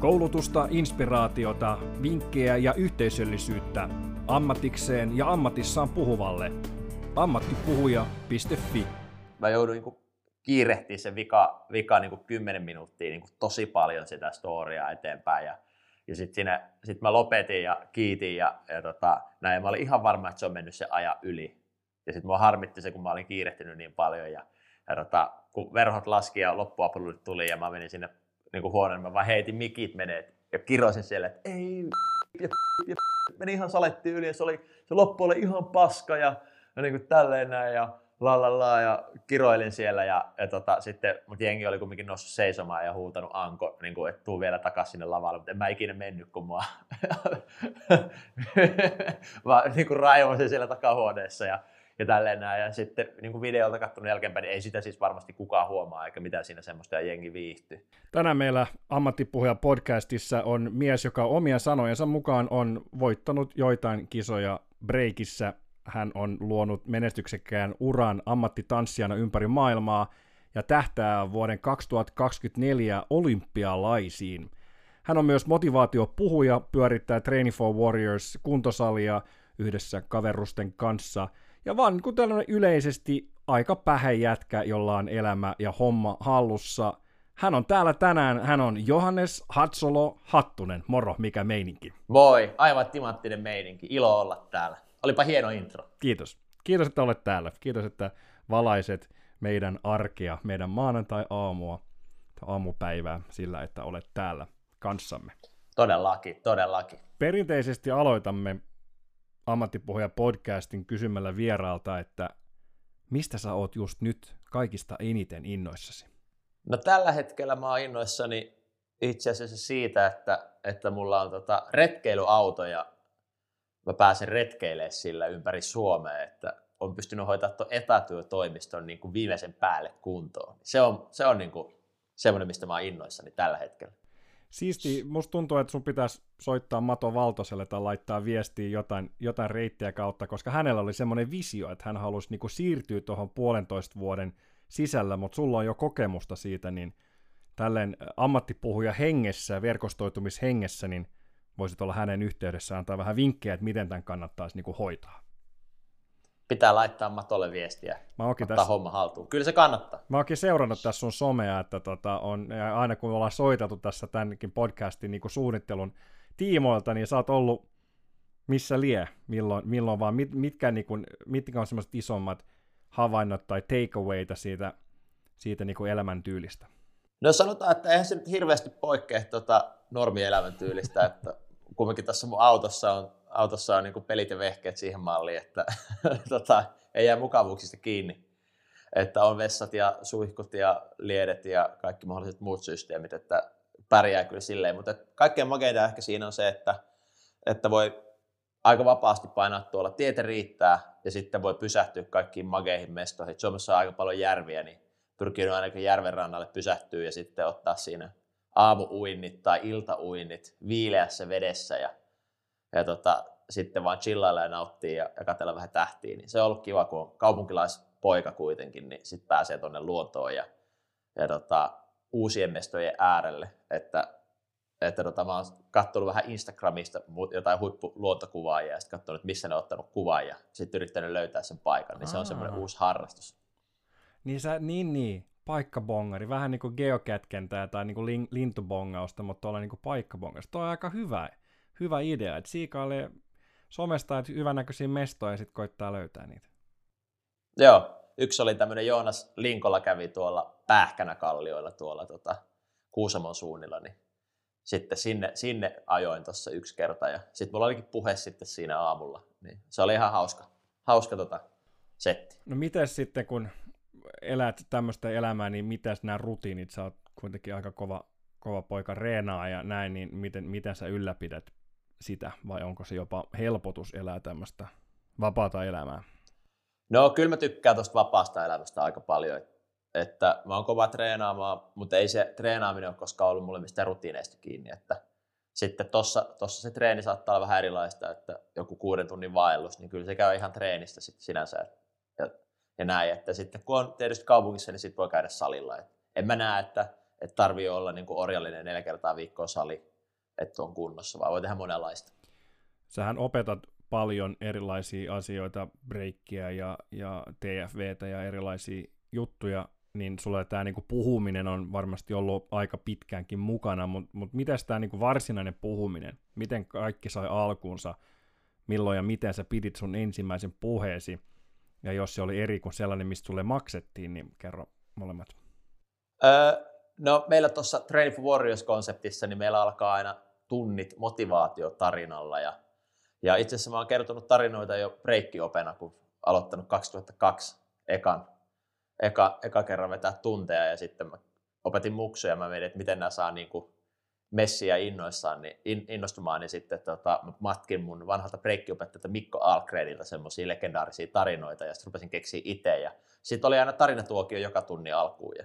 Koulutusta, inspiraatiota, vinkkejä ja yhteisöllisyyttä ammatikseen ja ammatissaan puhuvalle. ammattipuhuja.fi Mä joudun niin kiirehtiä se vika, vika niin kuin 10 minuuttia niin tosi paljon sitä storia eteenpäin. Ja, ja sitten sit mä lopetin ja kiitin ja, ja tota, näin. Mä olin ihan varma, että se on mennyt se aja yli. Ja sitten mua harmitti se, kun mä olin kiirehtinyt niin paljon. Ja, ja tota, kun verhot laski ja loppuapulut tuli ja mä menin sinne niin kuin huoneen, mä vaan heitin mikit menee ja kirosin siellä, että ei, ja, ja meni ihan saletti yli ja se, oli, se loppu oli ihan paska ja, ja niin kuin tälleen näin ja la la la ja kiroilin siellä ja, ja tota, sitten mut jengi oli kumminkin noussut seisomaan ja huutanut Anko, niin kuin, että tuu vielä takaisin sinne lavalle, mutta en mä ikinä mennyt, kun mua mä niin kuin raivosin siellä takahuoneessa ja ja tälleen näin. Ja sitten niin kuin videolta katsonut jälkeenpäin, niin ei sitä siis varmasti kukaan huomaa, eikä mitään siinä semmoista, ja jengi viihtyy. Tänään meillä Ammattipuhuja podcastissa on mies, joka omia sanojensa mukaan on voittanut joitain kisoja breikissä. Hän on luonut menestyksekkään uran ammattitanssijana ympäri maailmaa ja tähtää vuoden 2024 olympialaisiin. Hän on myös motivaatiopuhuja, pyörittää Training for Warriors kuntosalia yhdessä kaverusten kanssa – ja vaan niin tällainen yleisesti aika pähä jätkä, jolla on elämä ja homma hallussa. Hän on täällä tänään, hän on Johannes Hatsolo Hattunen. Moro, mikä meininki? Moi, aivan timanttinen meininki. Ilo olla täällä. Olipa hieno intro. Kiitos. Kiitos, että olet täällä. Kiitos, että valaiset meidän arkea, meidän maanantai-aamua, aamupäivää sillä, että olet täällä kanssamme. Todellakin, todellakin. Perinteisesti aloitamme ammattipohja podcastin kysymällä vieraalta, että mistä sä oot just nyt kaikista eniten innoissasi? No tällä hetkellä mä oon innoissani itse asiassa siitä, että, että mulla on tota retkeilyauto ja mä pääsen retkeilemään sillä ympäri Suomea, että on pystynyt hoitamaan tuon etätyötoimiston niin kuin viimeisen päälle kuntoon. Se on, se on niin kuin semmoinen, mistä mä oon innoissani tällä hetkellä. Siisti, musta tuntuu, että sun pitäisi soittaa Mato Valtoselle tai laittaa viestiä jotain, jotain reittiä kautta, koska hänellä oli semmoinen visio, että hän halusi niinku siirtyä tuohon puolentoista vuoden sisällä, mutta sulla on jo kokemusta siitä, niin tälleen ammattipuhuja hengessä, verkostoitumishengessä, niin voisit olla hänen yhteydessä antaa vähän vinkkejä, että miten tämän kannattaisi niinku hoitaa pitää laittaa Matolle viestiä, mä ottaa tässä, homma haltuun. Kyllä se kannattaa. Mä oonkin seurannut tässä sun somea, että tota, on, aina kun ollaan soiteltu tässä tämänkin podcastin niin suunnittelun tiimoilta, niin sä oot ollut missä lie, milloin, milloin vaan, mit, mitkä, niin kuin, mitkä on semmoiset isommat havainnot tai takeawayta siitä, siitä niin kuin elämäntyylistä? No sanotaan, että eihän se nyt hirveästi poikkea tuota normielämäntyylistä, että kumminkin tässä mun autossa on autossa on niin pelit ja vehkeet siihen malliin, että tota, ei jää mukavuuksista kiinni. Että on vessat ja suihkut ja liedet ja kaikki mahdolliset muut systeemit, että pärjää kyllä silleen. Mutta kaikkein makeinta ehkä siinä on se, että, että voi aika vapaasti painaa tuolla. Tietä riittää ja sitten voi pysähtyä kaikkiin mageihin mestoihin. Suomessa on aika paljon järviä, niin pyrkii ainakin järven rannalle pysähtyä ja sitten ottaa siinä aamuuinnit tai iltauinnit viileässä vedessä ja ja tota, sitten vaan chillailla ja nauttia ja, ja katsella vähän tähtiä, niin se on ollut kiva, kun on kaupunkilaispoika kuitenkin, niin sitten pääsee tuonne luontoon ja, ja tota, uusien mestojen äärelle, että että tota, mä oon katsonut vähän Instagramista jotain huippuluontokuvaajia ja sitten katsonut, missä ne on ottanut kuvan ja sitten yrittänyt löytää sen paikan, niin Aa. se on semmoinen uusi harrastus. Niin sä, niin niin, paikkabongari, vähän niin kuin geokätkentää tai niin kuin lintubongausta, mutta tuolla niin kuin paikkabongausta. Tuo on aika hyvä hyvä idea, että siikailee somesta että hyvännäköisiä mestoja ja sitten koittaa löytää niitä. Joo, yksi oli tämmöinen Joonas Linkola kävi tuolla Pähkänäkallioilla tuolla tota, Kuusamon suunnilla, niin sitten sinne, sinne ajoin tuossa yksi kerta ja sitten mulla olikin puhe sitten siinä aamulla, niin se oli ihan hauska, hauska tota setti. No miten sitten kun elät tämmöistä elämää, niin mitäs nämä rutiinit, sä oot kuitenkin aika kova, kova poika reenaa ja näin, niin miten, miten sä ylläpidät sitä, vai onko se jopa helpotus elää tämmöistä vapaata elämää? No kyllä mä tykkään tuosta vapaasta elämästä aika paljon, että mä oon kova treenaamaan, mutta ei se treenaaminen ole koskaan ollut mulle mistään rutiineista kiinni, että sitten tuossa tossa se treeni saattaa olla vähän erilaista, että joku kuuden tunnin vaellus, niin kyllä se käy ihan treenistä sitten sinänsä ja, ja näin, että sitten kun on tietysti kaupungissa, niin sitten voi käydä salilla. Et en mä näe, että, että tarvii olla niin kuin orjallinen neljä kertaa viikkoa sali, että on kunnossa, vaan voi tehdä monenlaista. Sähän opetat paljon erilaisia asioita, breikkiä ja, ja TFVtä ja erilaisia juttuja, niin sulle tämä niinku puhuminen on varmasti ollut aika pitkäänkin mukana, mutta mut miten tämä niinku varsinainen puhuminen, miten kaikki sai alkuunsa, milloin ja miten sä pidit sun ensimmäisen puheesi, ja jos se oli eri kuin sellainen, mistä sulle maksettiin, niin kerro molemmat. Öö, no meillä tuossa Train for Warriors-konseptissa, niin meillä alkaa aina tunnit motivaatiotarinalla, ja, ja itse asiassa mä oon kertonut tarinoita jo breikkiopena, kun aloittanut 2002 ekan eka, eka kerran vetää tunteja ja sitten mä opetin muksuja, mä mietin, että miten nämä saa niin kuin messiä innoissaan, niin in, innostumaan, niin sitten tota, matkin mun vanhalta breikkiopettajalta Mikko Alkredilta semmoisia legendaarisia tarinoita ja sitten rupesin keksiä itse. Ja sitten oli aina tarinatuokio joka tunnin alkuun. Ja,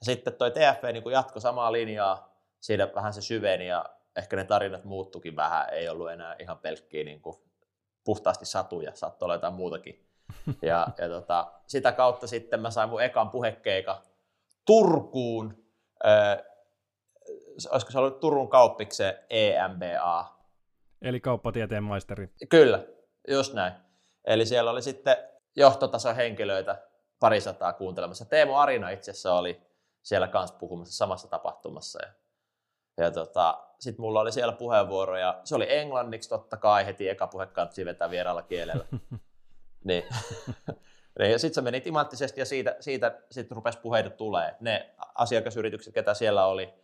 ja sitten toi TFV niin kuin jatkoi samaa linjaa, siinä vähän se syveni ja ehkä ne tarinat muuttukin vähän, ei ollut enää ihan pelkkiä niin kuin puhtaasti satuja, saattoi olla jotain muutakin ja, ja tota, sitä kautta sitten mä sain mun ekan puhekeikan Turkuun, äh, olisiko se ollut Turun kauppiksen EMBA. Eli kauppatieteen maisteri. Kyllä, just näin. Eli siellä oli sitten johtotason henkilöitä parisataa kuuntelemassa. Teemu Arina itse asiassa oli siellä kanssa puhumassa samassa tapahtumassa. Ja, ja tota, sitten mulla oli siellä puheenvuoroja. Se oli englanniksi totta kai, heti eka puhe kannatti vetää vieraalla kielellä. Niin. niin ja sitten se meni timanttisesti ja siitä, siitä sit rupesi puheita tulee. Ne asiakasyritykset, ketä siellä oli,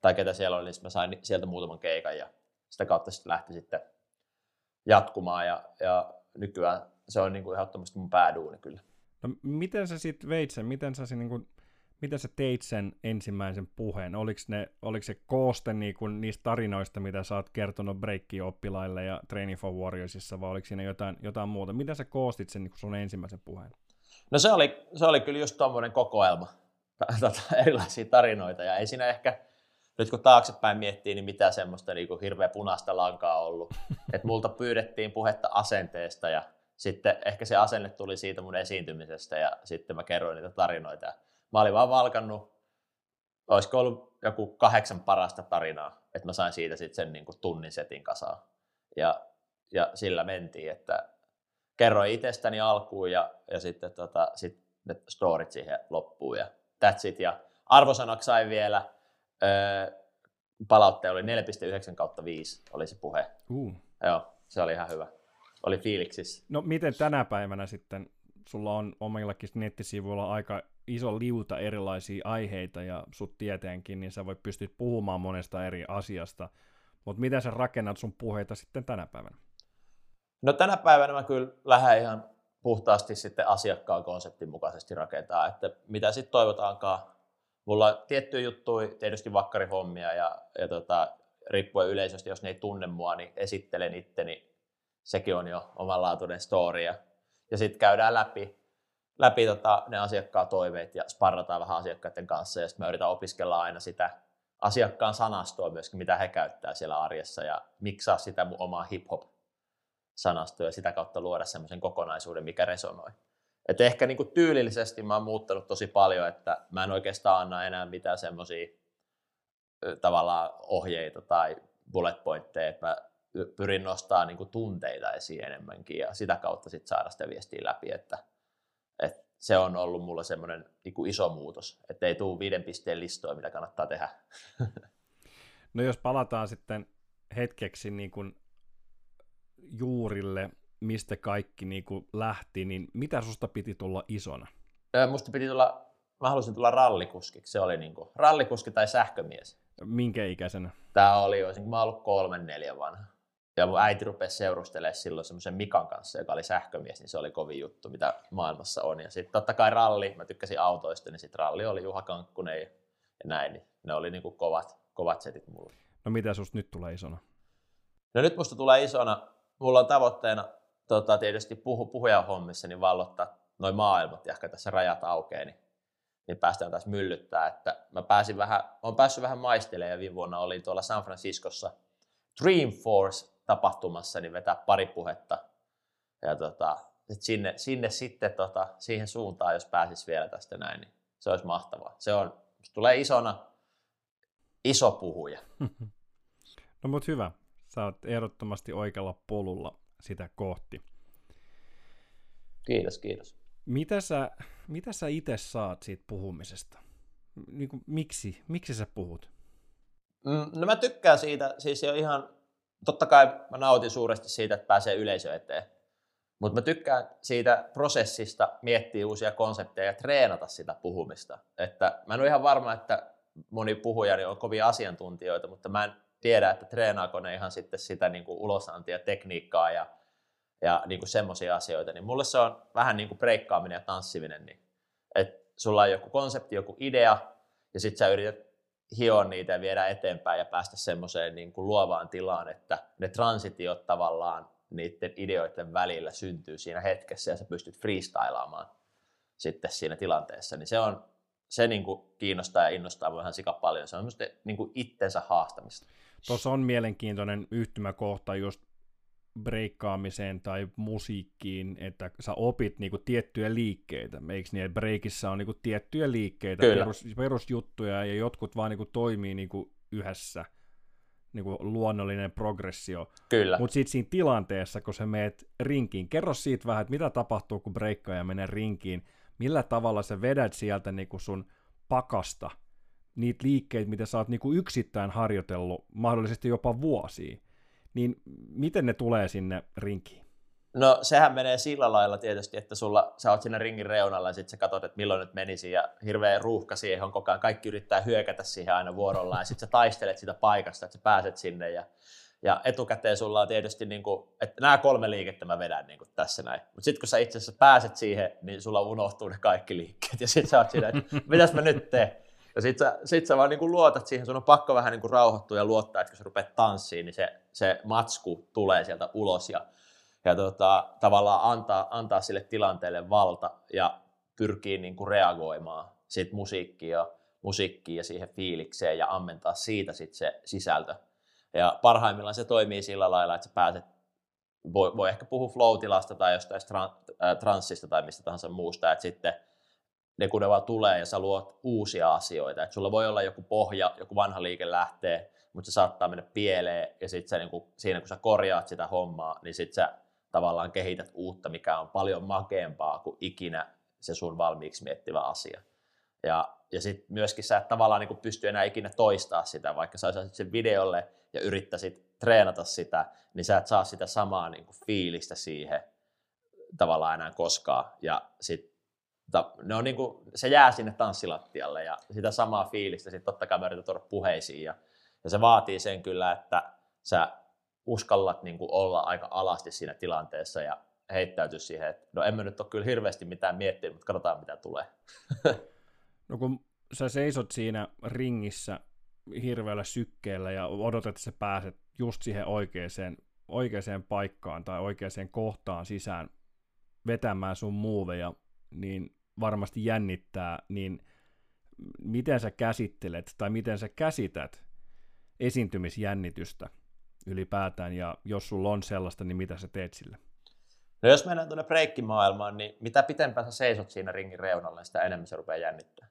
tai ketä siellä oli, niin mä sain sieltä muutaman keikan ja sitä kautta sitten lähti sitten jatkumaan ja, ja nykyään se on niin kuin ehdottomasti mun pääduuni kyllä. No, miten sä sitten veit sen, miten sä niin kuin miten sä teit sen ensimmäisen puheen? Oliko, ne, oliko se kooste niinku niistä tarinoista, mitä sä oot kertonut breikki-oppilaille ja Training for Warriorsissa, vai oliko siinä jotain, jotain muuta? Miten sä koostit sen niinku sun ensimmäisen puheen? No se oli, se oli kyllä just tuommoinen kokoelma tota, erilaisia tarinoita, ja ei siinä ehkä, nyt kun taaksepäin miettii, niin mitä semmoista niin kuin hirveä punaista lankaa ollut. että multa pyydettiin puhetta asenteesta, ja sitten ehkä se asenne tuli siitä mun esiintymisestä, ja sitten mä kerroin niitä tarinoita, mä olin vaan valkannut, olisiko ollut joku kahdeksan parasta tarinaa, että mä sain siitä sitten sen niin kuin tunnin setin kasaan. Ja, ja sillä mentiin, että kerroin itsestäni alkuun ja, ja sitten tota, sit ne storit siihen loppuun ja that's it. Ja arvosanaksi sain vielä, öö, palautteen oli 4,9 kautta 5 oli se puhe. Uh. Joo, se oli ihan hyvä. Oli fiiliksissä. No miten tänä päivänä sitten, sulla on omillakin nettisivuilla aika iso liuta erilaisia aiheita ja sut tietenkin, niin sä voit pystyä puhumaan monesta eri asiasta. Mutta miten sä rakennat sun puheita sitten tänä päivänä? No tänä päivänä mä kyllä lähden ihan puhtaasti sitten asiakkaan konseptin mukaisesti rakentaa, että mitä sitten toivotaankaan. Mulla on tiettyjä juttuja, tietysti vakkarihommia ja, ja tota, riippuen yleisöstä, jos ne ei tunne mua, niin esittelen itteni. Sekin on jo omanlaatuinen story. Ja, ja sitten käydään läpi läpi tota, ne asiakkaan toiveet ja sparrataan vähän asiakkaiden kanssa ja sitten mä yritän opiskella aina sitä asiakkaan sanastoa myöskin, mitä he käyttää siellä arjessa ja miksaa sitä mun omaa hip-hop sanastoa ja sitä kautta luoda semmoisen kokonaisuuden, mikä resonoi. Et ehkä niin kuin tyylillisesti mä oon muuttanut tosi paljon, että mä en oikeastaan anna enää mitään semmoisia tavallaan ohjeita tai bullet pointteja, että mä pyrin nostamaan niin kuin tunteita esiin enemmänkin ja sitä kautta sitten saada sitä viestiä läpi, että et se on ollut mulla semmoinen niin iso muutos, että ei tule viiden pisteen listoa, mitä kannattaa tehdä. No jos palataan sitten hetkeksi niin kuin juurille, mistä kaikki niin kuin lähti, niin mitä susta piti tulla isona? Musta piti tulla, mä halusin tulla rallikuskiksi, se oli niin kuin, rallikuski tai sähkömies. Minkä ikäisenä? Tämä oli, olisin, mä ollut kolmen neljä vanha. Ja mun äiti rupesi seurustelemaan silloin semmoisen Mikan kanssa, joka oli sähkömies, niin se oli kovin juttu, mitä maailmassa on. Ja sitten totta kai ralli, mä tykkäsin autoista, niin sitten ralli oli Juha Kankkunen ja, näin, niin ne oli niinku kovat, kovat setit mulle. No mitä susta nyt tulee isona? No nyt musta tulee isona, mulla on tavoitteena tota, tietysti puhu, puhujan hommissa, niin vallottaa noin maailmat ja ehkä tässä rajat aukeaa, niin, niin päästään taas myllyttää. Että mä pääsin vähän, olen päässyt vähän maistelemaan ja viime vuonna olin tuolla San Franciscossa Dreamforce tapahtumassa, niin vetää pari puhetta. Ja tota, sit sinne, sinne sitten tota, siihen suuntaan, jos pääsis vielä tästä näin, niin se olisi mahtavaa. Se on, se tulee isona iso puhuja. no mut hyvä, sä oot ehdottomasti oikealla polulla sitä kohti. Kiitos, kiitos. Mitä sä, mitä sä itse saat siitä puhumisesta? Niin kuin, miksi, miksi sä puhut? Mm, no mä tykkään siitä, siis jo ihan, totta kai mä nautin suuresti siitä, että pääsee yleisö eteen. Mutta mä tykkään siitä prosessista miettiä uusia konsepteja ja treenata sitä puhumista. Että mä en ole ihan varma, että moni puhuja on kovin asiantuntijoita, mutta mä en tiedä, että treenaako ne ihan sitten sitä niin kuin ulosantia, tekniikkaa ja, ja niin kuin semmoisia asioita. Niin mulle se on vähän niin kuin breikkaaminen ja tanssiminen. Niin, että sulla on joku konsepti, joku idea, ja sitten sä yrität hioa niitä ja viedä eteenpäin ja päästä semmoiseen niin kuin luovaan tilaan, että ne transitiot tavallaan niiden ideoiden välillä syntyy siinä hetkessä ja sä pystyt freestylaamaan sitten siinä tilanteessa, niin se on se niin kuin kiinnostaa ja innostaa vähän sika paljon. Se on semmoista niin kuin itsensä haastamista. Tuossa on mielenkiintoinen yhtymäkohta just breikkaamiseen tai musiikkiin, että sä opit niinku tiettyjä liikkeitä. Eikö niin, että breakissä on niinku tiettyjä liikkeitä, perus, perusjuttuja, ja jotkut vaan niinku toimii niinku yhdessä. Niinku luonnollinen progressio. Kyllä. Mutta sitten siinä tilanteessa, kun sä meet rinkiin, kerro siitä vähän, että mitä tapahtuu, kun breikkaaja menee rinkiin, millä tavalla sä vedät sieltä niinku sun pakasta niitä liikkeitä, mitä sä oot niinku yksittäin harjoitellut, mahdollisesti jopa vuosia niin miten ne tulee sinne rinkiin? No sehän menee sillä lailla tietysti, että sulla, sä oot siinä ringin reunalla ja sitten sä katsot, että milloin nyt menisi ja hirveä ruuhka siihen on koko ajan. Kaikki yrittää hyökätä siihen aina vuorollaan ja sitten sä taistelet sitä paikasta, että sä pääset sinne ja, ja etukäteen sulla on tietysti, niin kuin, että nämä kolme liikettä mä vedän niin kuin tässä näin. Mutta sitten kun sä itse asiassa pääset siihen, niin sulla unohtuu ne kaikki liikkeet ja sitten sä oot siinä, että mitäs mä nyt teen? Ja sit sä, sit sä vaan niinku luotat siihen, sun on pakko vähän niinku rauhoittua ja luottaa, että kun sä rupeat tanssiin, niin se, se matsku tulee sieltä ulos ja, ja tota, tavallaan antaa, antaa sille tilanteelle valta ja pyrkii niinku reagoimaan siitä musiikkia, musiikkia ja siihen fiilikseen ja ammentaa siitä sit se sisältö. Ja parhaimmillaan se toimii sillä lailla, että sä pääset, voi, voi ehkä puhua flow-tilasta tai jostain transsista tai mistä tahansa muusta, että sitten ne kun ne vaan tulee ja sä luot uusia asioita. Et sulla voi olla joku pohja, joku vanha liike lähtee, mutta se saattaa mennä pieleen ja sitten niinku, siinä kun sä korjaat sitä hommaa, niin sitten sä tavallaan kehität uutta, mikä on paljon makeampaa kuin ikinä se sun valmiiksi miettivä asia. Ja, ja sitten myöskin sä et tavallaan niin pysty enää ikinä toistaa sitä, vaikka sä saisit sen videolle ja yrittäisit treenata sitä, niin sä et saa sitä samaa niin fiilistä siihen tavallaan enää koskaan. Ja sitten mutta ne on niin kuin, se jää sinne tanssilattialle ja sitä samaa fiilistä sitten totta kai mä yritän tuoda puheisiin ja, ja se vaatii sen kyllä, että sä uskallat niin kuin olla aika alasti siinä tilanteessa ja heittäytyä siihen, että no en mä nyt ole kyllä hirveästi mitään miettinyt, mutta katsotaan mitä tulee. no kun sä seisot siinä ringissä hirveällä sykkeellä ja odotat, että sä pääset just siihen oikeaan, oikeaan paikkaan tai oikeaan kohtaan sisään vetämään sun muuveja, niin varmasti jännittää, niin miten sä käsittelet tai miten sä käsität esiintymisjännitystä ylipäätään, ja jos sulla on sellaista, niin mitä sä teet sille? No jos mennään tuonne breikkimaailmaan, niin mitä pitempään sä seisot siinä ringin reunalla, niin sitä enemmän se rupeaa jännittää.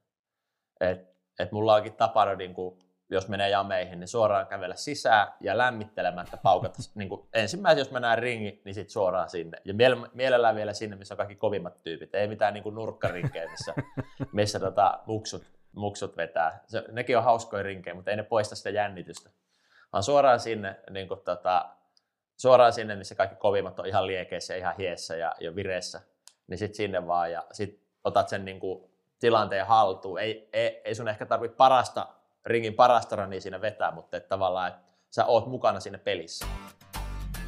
Et, et mulla onkin tapana niin kuin jos menee jameihin, niin suoraan kävellä sisään ja lämmittelemättä paukata. niin kuin ensimmäisenä, jos mennään ringi, niin sitten suoraan sinne. Ja mielellään vielä sinne, missä on kaikki kovimmat tyypit. Ei mitään niin kuin nurkkarinkejä, missä, missä tota, muksut, muksut vetää. Se, nekin on hauskoja rinkejä, mutta ei ne poista sitä jännitystä. Vaan suoraan sinne, niin kuin, tota, suoraan sinne, missä kaikki kovimmat on ihan liekeissä ja ihan hiessä ja, ja vireessä. Niin sitten sinne vaan ja sitten otat sen niin kuin, tilanteen haltuun. Ei, ei, ei sun ehkä tarvitse parasta ringin parasta rania siinä vetää, mutta että tavallaan, että sä oot mukana siinä pelissä.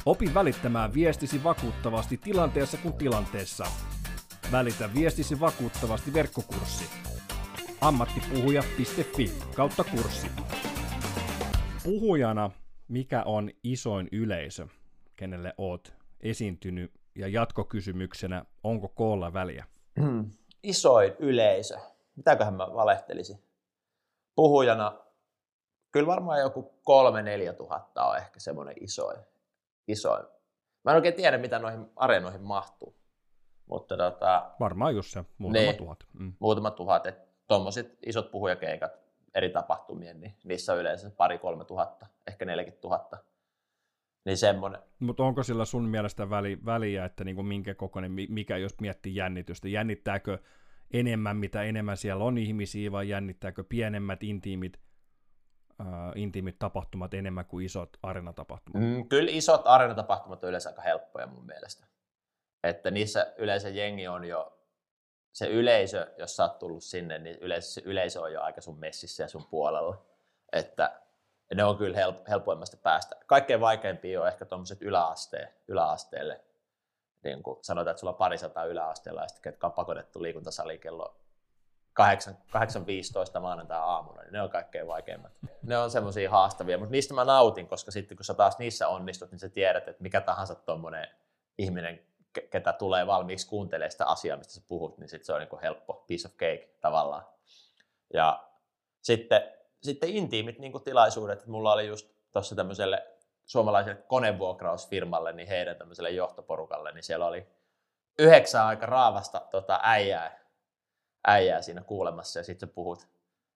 Opi välittämään viestisi vakuuttavasti tilanteessa kuin tilanteessa. Välitä viestisi vakuuttavasti verkkokurssi. ammattipuhuja.fi kautta kurssi. Puhujana, mikä on isoin yleisö, kenelle oot esiintynyt, ja jatkokysymyksenä, onko koolla väliä? isoin yleisö. Mitäköhän mä valehtelisin? Puhujana, kyllä varmaan joku kolme neljä tuhatta on ehkä semmoinen isoin. isoin. Mä en oikein tiedä, mitä noihin areenoihin mahtuu. Mutta tota, varmaan just se, muutama niin, tuhat. Mm. Muutama tuhat, että tuommoiset isot puhujakeikat, eri tapahtumien, niin niissä on yleensä pari kolme tuhatta, ehkä 40 tuhatta. Niin semmoinen. Mutta onko sillä sun mielestä väli, väliä, että niinku minkä kokoinen, mikä jos miettii jännitystä, jännittääkö enemmän, mitä enemmän siellä on ihmisiä, vai jännittääkö pienemmät intiimit, uh, intiimit tapahtumat enemmän kuin isot areenatapahtumat? Mm, kyllä isot areenatapahtumat on yleensä aika helppoja mun mielestä. Että niissä yleensä jengi on jo, se yleisö, jos sä oot tullut sinne, niin yleensä se yleisö on jo aika sun messissä ja sun puolella. Että ne on kyllä help, helpoimmasta päästä. Kaikkein vaikeimpia on ehkä tuommoiset yläasteen, yläasteelle niin kuin sanotaan, että sulla on parisataa yläasteella, ja sitten ketkä on pakotettu liikuntasaliin kello 8.15 maanantai-aamuna, niin ne on kaikkein vaikeimmat. Ne on semmoisia haastavia, mutta niistä mä nautin, koska sitten kun sä taas niissä onnistut, niin sä tiedät, että mikä tahansa tuommoinen ihminen, ketä tulee valmiiksi kuuntelemaan sitä asiaa, mistä sä puhut, niin sitten se on niin kuin helppo piece of cake tavallaan. Ja sitten, sitten intiimit niin kuin tilaisuudet, mulla oli just tuossa tämmöiselle suomalaiselle konevuokrausfirmalle, niin heidän tämmöiselle johtoporukalle, niin siellä oli yhdeksän aika raavasta tota, äijää, äijää siinä kuulemassa ja sitten puhut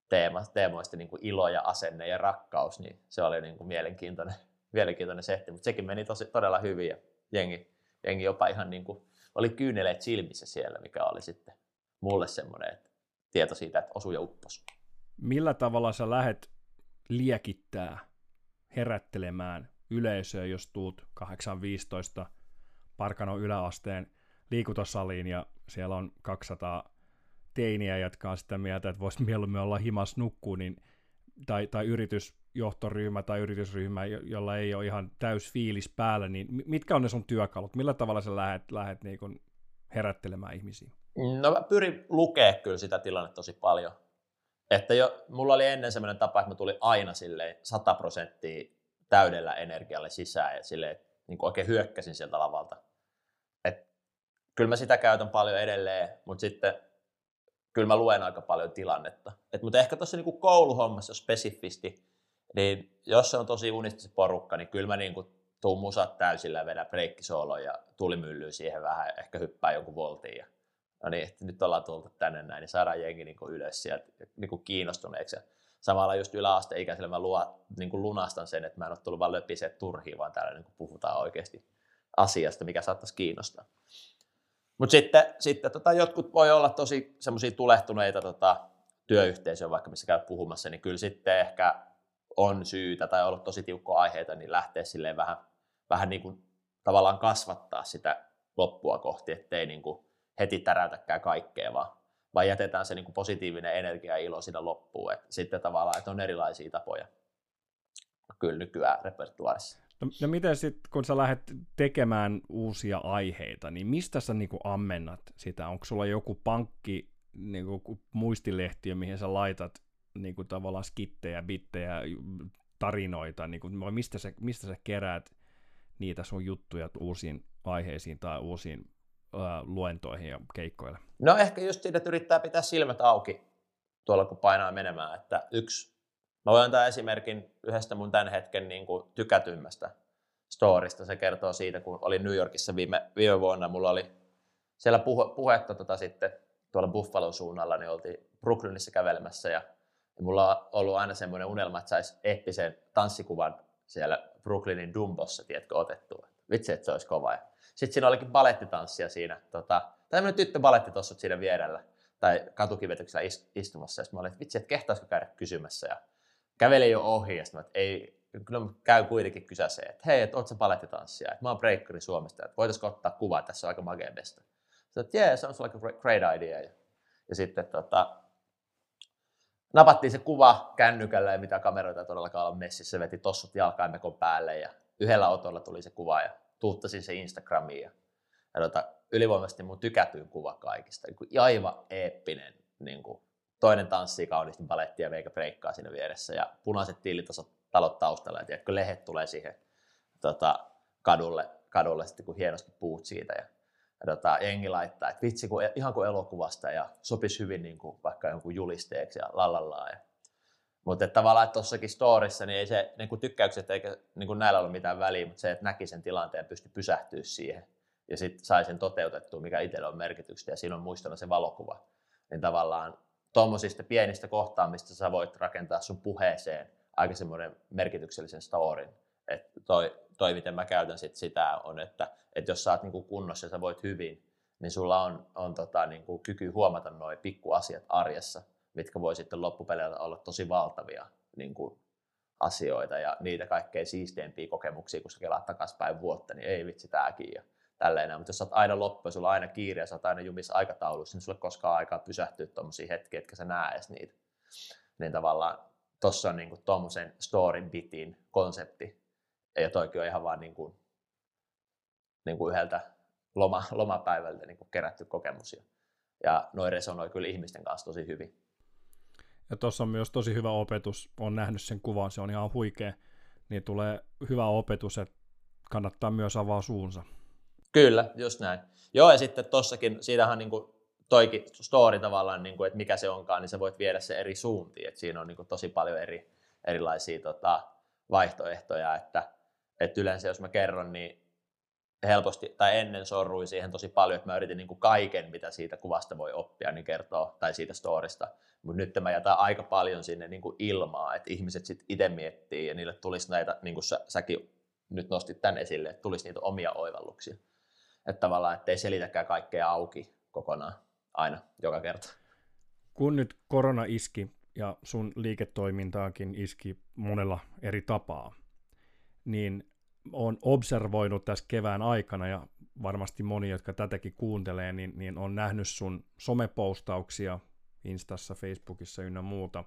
teema, teemoista niin kuin ilo ja asenne ja rakkaus, niin se oli niin kuin mielenkiintoinen, mielenkiintoinen setti, mutta sekin meni tosi, todella hyvin ja jengi, jengi jopa ihan niin kuin, oli kyyneleet silmissä siellä, mikä oli sitten mulle semmoinen tieto siitä, että osu ja uppos. Millä tavalla sä lähet liekittää, herättelemään yleisöä, jos tuut 8.15 Parkano yläasteen liikuntasaliin ja siellä on 200 teiniä, jotka on sitä mieltä, että voisi mieluummin olla himas nukkuu, niin, tai, tai yritysjohtoryhmä tai yritysryhmä, jolla ei ole ihan täys fiilis päällä, niin mitkä on ne sun työkalut? Millä tavalla sä lähdet, lähdet niin kun herättelemään ihmisiä? No mä pyrin lukea kyllä sitä tilannetta tosi paljon. Että jo, mulla oli ennen semmoinen tapa, että mä tulin aina silleen 100 prosenttia täydellä energialle sisään ja sille, niin kuin oikein hyökkäsin sieltä lavalta. Et, kyllä mä sitä käytän paljon edelleen, mutta sitten kyllä mä luen aika paljon tilannetta. Et, mutta ehkä tuossa niin kouluhommassa spesifisti, niin jos se on tosi unistisi porukka, niin kyllä mä niin kuin tuun musat täysillä vedän breikkisooloa ja tulimyllyy siihen vähän, ehkä hyppää jonkun voltiin. Ja, no niin, että nyt ollaan tultu tänne näin, niin saadaan jengi niin kuin ylös sieltä niin kuin kiinnostuneeksi. Samalla just yläasteikäisellä mä luo, niin kuin lunastan sen, että mä en ole tullut vaan löpisee turhiin, vaan täällä niin kuin puhutaan oikeasti asiasta, mikä saattaisi kiinnostaa. Mutta sitten, sitten tota, jotkut voi olla tosi semmoisia tulehtuneita tota, työyhteisöjä, vaikka missä käy puhumassa, niin kyllä sitten ehkä on syytä tai ollut tosi tiukkoa aiheita, niin lähteä silleen vähän, vähän niin kuin tavallaan kasvattaa sitä loppua kohti, ettei niin kuin heti tärätäkään kaikkea, vaan vai jätetään se niin kuin positiivinen energia ja ilo siinä loppuun. Et sitten tavallaan, että on erilaisia tapoja kyllä nykyään repertuaarissa. No, no miten sitten, kun sä lähdet tekemään uusia aiheita, niin mistä sä niin kuin ammennat sitä? Onko sulla joku pankki, niin kuin muistilehtiö, mihin sä laitat niin kuin tavallaan skittejä, bittejä, tarinoita, niin kuin, vai mistä sä, mistä sä keräät niitä sun juttuja uusiin aiheisiin tai uusiin luentoihin ja keikkoille? No ehkä just siitä, että yrittää pitää silmät auki tuolla, kun painaa menemään. Että yksi, mä voin antaa esimerkin yhdestä mun tämän hetken niin kuin tykätymmästä storista. Se kertoo siitä, kun olin New Yorkissa viime, viime vuonna. Mulla oli siellä puhe, puhetta tota sitten tuolla Buffalon suunnalla, niin oltiin Brooklynissa kävelemässä ja, ja mulla on ollut aina semmoinen unelma, että saisi eeppisen tanssikuvan siellä Brooklynin Dumbossa, tiedätkö, otettua. Vitsi, että se olisi kova. Ja sitten siinä olikin balettitanssia siinä. Tota, tämmöinen tyttö balettitossut siinä vierellä tai katukivetyksellä istumassa. Ja mä olin, että vitsi, että kehtaisiko käydä kysymässä. Ja kävelin jo ohi ja sitten että ei, kyllä käy kuitenkin kysäseen, että hei, että oot sä että mä oon breakkari Suomesta, että voitaisiko ottaa kuva, tässä on aika magea besta. Sitten, että yeah, sounds like a great idea. Ja, ja sitten tota, napattiin se kuva kännykällä ja mitä kameroita todellakaan olla messissä, veti tossut jalkaimekon päälle ja yhdellä otolla tuli se kuva ja tuuttasin se Instagramiin ja, ja tota, ylivoimaisesti mun tykätyin kuva kaikista. Niin kuin aivan eeppinen. Niin kuin, toinen tanssii kauniisti balettia meikä breikkaa siinä vieressä ja punaiset tiilitasot talot taustalla ja tiedätkö, lehet tulee siihen tota, kadulle, kadulle sitten, kun hienosti puut siitä ja, ja tota, jengi laittaa, että vitsi, kun, ihan kuin elokuvasta ja sopisi hyvin niin kuin, vaikka jonkun julisteeksi ja lallallaan. Ja mutta tavallaan tuossakin storissa niin ei se niin kuin tykkäykset eikä niin kuin näillä ole mitään väliä, mutta se, että näki sen tilanteen ja pystyi pysähtyä siihen ja sitten sai sen toteutettua, mikä itselle on merkitystä ja siinä on muistona se valokuva, niin tavallaan tuommoisista pienistä kohtaamista sä voit rakentaa sun puheeseen aika semmoinen merkityksellisen storin. Että toi, toi, miten mä käytän sit sitä, on, että, että jos sä oot niinku kunnossa ja sä voit hyvin, niin sulla on, on tota, niinku kyky huomata noin pikkuasiat arjessa, mitkä voi sitten loppupeleillä olla tosi valtavia niinku, asioita ja niitä kaikkein siisteimpiä kokemuksia, kun sä kelaat takaspäin vuotta, niin ei vitsi tääkin ja tälleen. Mutta jos sä oot aina loppu sulla on aina kiire ja sä oot aina jumissa aikataulussa, niin sulle koskaan aikaa pysähtyä tuommoisia hetkiä, etkä sä näe edes niitä. Niin tavallaan tuossa on niinku tuommoisen story bitin konsepti. Ja toikin on ihan vaan niinku, niinku yhdeltä loma, lomapäivältä niinku kerätty kokemus. Ja, ja noin resonoi kyllä ihmisten kanssa tosi hyvin. Ja tuossa on myös tosi hyvä opetus, on nähnyt sen kuvan, se on ihan huikea, niin tulee hyvä opetus, että kannattaa myös avaa suunsa. Kyllä, just näin. Joo, ja sitten tossakin, siitähän niin toikin story tavallaan, niin kuin, että mikä se onkaan, niin sä voit viedä se eri suuntiin, että siinä on niin kuin tosi paljon eri, erilaisia tota, vaihtoehtoja, että, että yleensä jos mä kerron, niin helposti, tai ennen sorruin siihen tosi paljon, että mä yritin niin kuin kaiken, mitä siitä kuvasta voi oppia, niin kertoo, tai siitä storista. Mutta nyt mä jätän aika paljon sinne niin kuin ilmaa, että ihmiset sitten itse miettii, ja niille tulisi näitä, niin kuin sä, säkin nyt nostit tämän esille, että tulisi niitä omia oivalluksia. Että tavallaan, ettei selitäkään kaikkea auki kokonaan aina, joka kerta. Kun nyt korona iski, ja sun liiketoimintaakin iski monella eri tapaa, niin on observoinut tässä kevään aikana, ja varmasti moni, jotka tätäkin kuuntelee, niin, niin on nähnyt sun somepostauksia Instassa, Facebookissa ynnä muuta,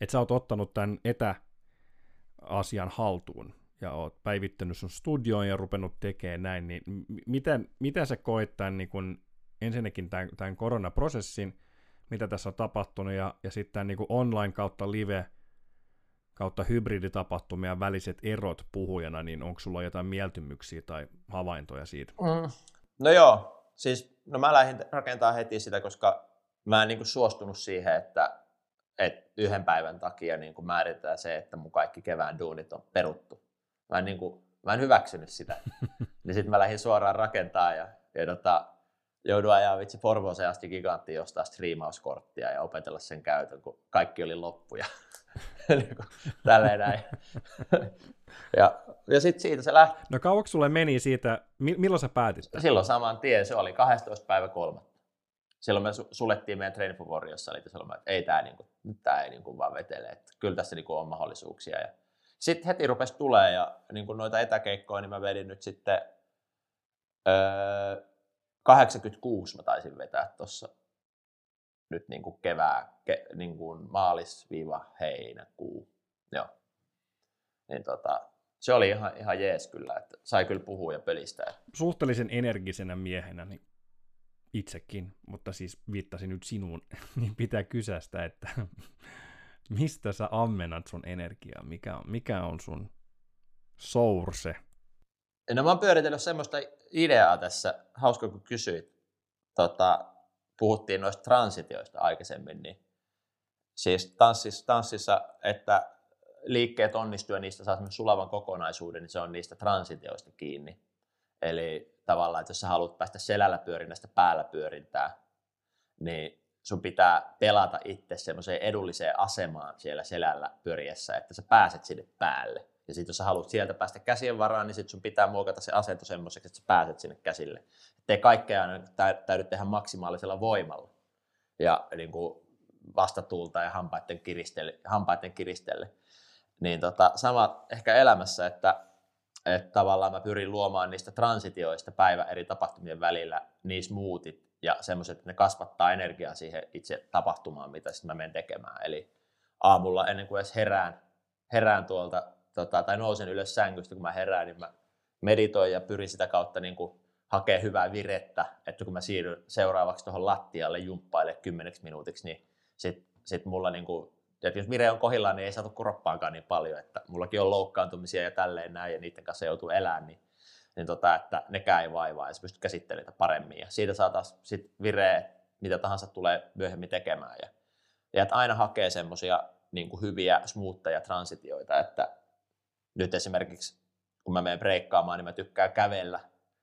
että sä oot ottanut tämän etäasian haltuun ja oot päivittänyt sun studioon ja rupenut tekemään näin, niin miten, miten sä koet tämän niin kun, ensinnäkin tämän, tämän koronaprosessin, mitä tässä on tapahtunut, ja, ja sitten niin online kautta live kautta hybriditapahtumien väliset erot puhujana, niin onko sulla jotain mieltymyksiä tai havaintoja siitä? Mm. No joo, siis no mä lähdin rakentamaan heti sitä, koska mä en niin kuin suostunut siihen, että, että yhden päivän takia niin kuin määritetään se, että mun kaikki kevään duunit on peruttu. Mä en, niin kuin, mä en hyväksynyt sitä. niin sitten mä lähdin suoraan rakentaa ja, ja tota, joudun ajaa vitsi Porvooseen asti giganttiin jostain striimauskorttia ja opetella sen käytön, kun kaikki oli loppuja. Tälleen näin. ja, ja sitten siitä se lähti. No kauaksi sulle meni siitä, milloin sä päätit? Silloin saman tien, se oli 12. päivä kolmatta. Silloin me sulettiin meidän Train for Warriorissa, eli silloin että ei tämä niinku, tää ei niinku vaan vetele, että kyllä tässä niinku on mahdollisuuksia. Ja sitten heti rupesi tulee ja niinku noita etäkeikkoja, niin mä vedin nyt sitten öö, 86 mä taisin vetää tuossa nyt niin kuin kevää, ke, niin kuin maalis-heinäkuu. Joo. Niin tota, se oli ihan, ihan jees kyllä, että sai kyllä puhua ja pölistää. Suhteellisen energisenä miehenä niin itsekin, mutta siis viittasin nyt sinuun, niin pitää kysästä, että mistä sä ammennat sun energiaa, mikä on, mikä on sun source? No mä oon pyöritellyt semmoista ideaa tässä, hauska kun kysyit, tota, puhuttiin noista transitioista aikaisemmin, niin siis tanssissa, tanssissa että liikkeet onnistuu ja niistä saa sulavan kokonaisuuden, niin se on niistä transitioista kiinni. Eli tavallaan, että jos sä haluat päästä selällä pyörinnästä päällä pyörintää, niin sun pitää pelata itse semmoiseen edulliseen asemaan siellä selällä pyöriessä, että sä pääset sinne päälle. Ja sitten jos sä haluat sieltä päästä käsien varaan, niin sitten sun pitää muokata se asento semmoiseksi, että sä pääset sinne käsille. Ettei kaikkea aina täydy tehdä maksimaalisella voimalla. Ja niin kuin vastatuulta ja hampaiden kiristelle. Hampaiden kiristelle. Niin tota, sama ehkä elämässä, että, että tavallaan mä pyrin luomaan niistä transitioista päivä eri tapahtumien välillä niin smoothit ja semmoiset, että ne kasvattaa energiaa siihen itse tapahtumaan, mitä sitten mä menen tekemään. Eli aamulla ennen kuin edes herään, herään tuolta tota, tai nousen ylös sängystä, kun mä herään, niin mä meditoin ja pyrin sitä kautta niin kuin hakea hyvää virettä, että kun mä siirryn seuraavaksi tuohon lattialle jumppaille kymmeneksi minuutiksi, niin sit, sit mulla niin kuin, että jos vire on kohillaan, niin ei saatu kuroppaankaan niin paljon, että mullakin on loukkaantumisia ja tälleen näin, ja niiden kanssa joutuu elämään, niin, niin tota, että nekään ei vaivaa, ja sä pystyt käsittelemään paremmin, ja siitä saa taas sit vireä, mitä tahansa tulee myöhemmin tekemään, ja, ja että aina hakee semmoisia niin hyviä smoothia transitioita, että nyt esimerkiksi kun mä menen breikkaamaan, niin mä tykkään kävellä,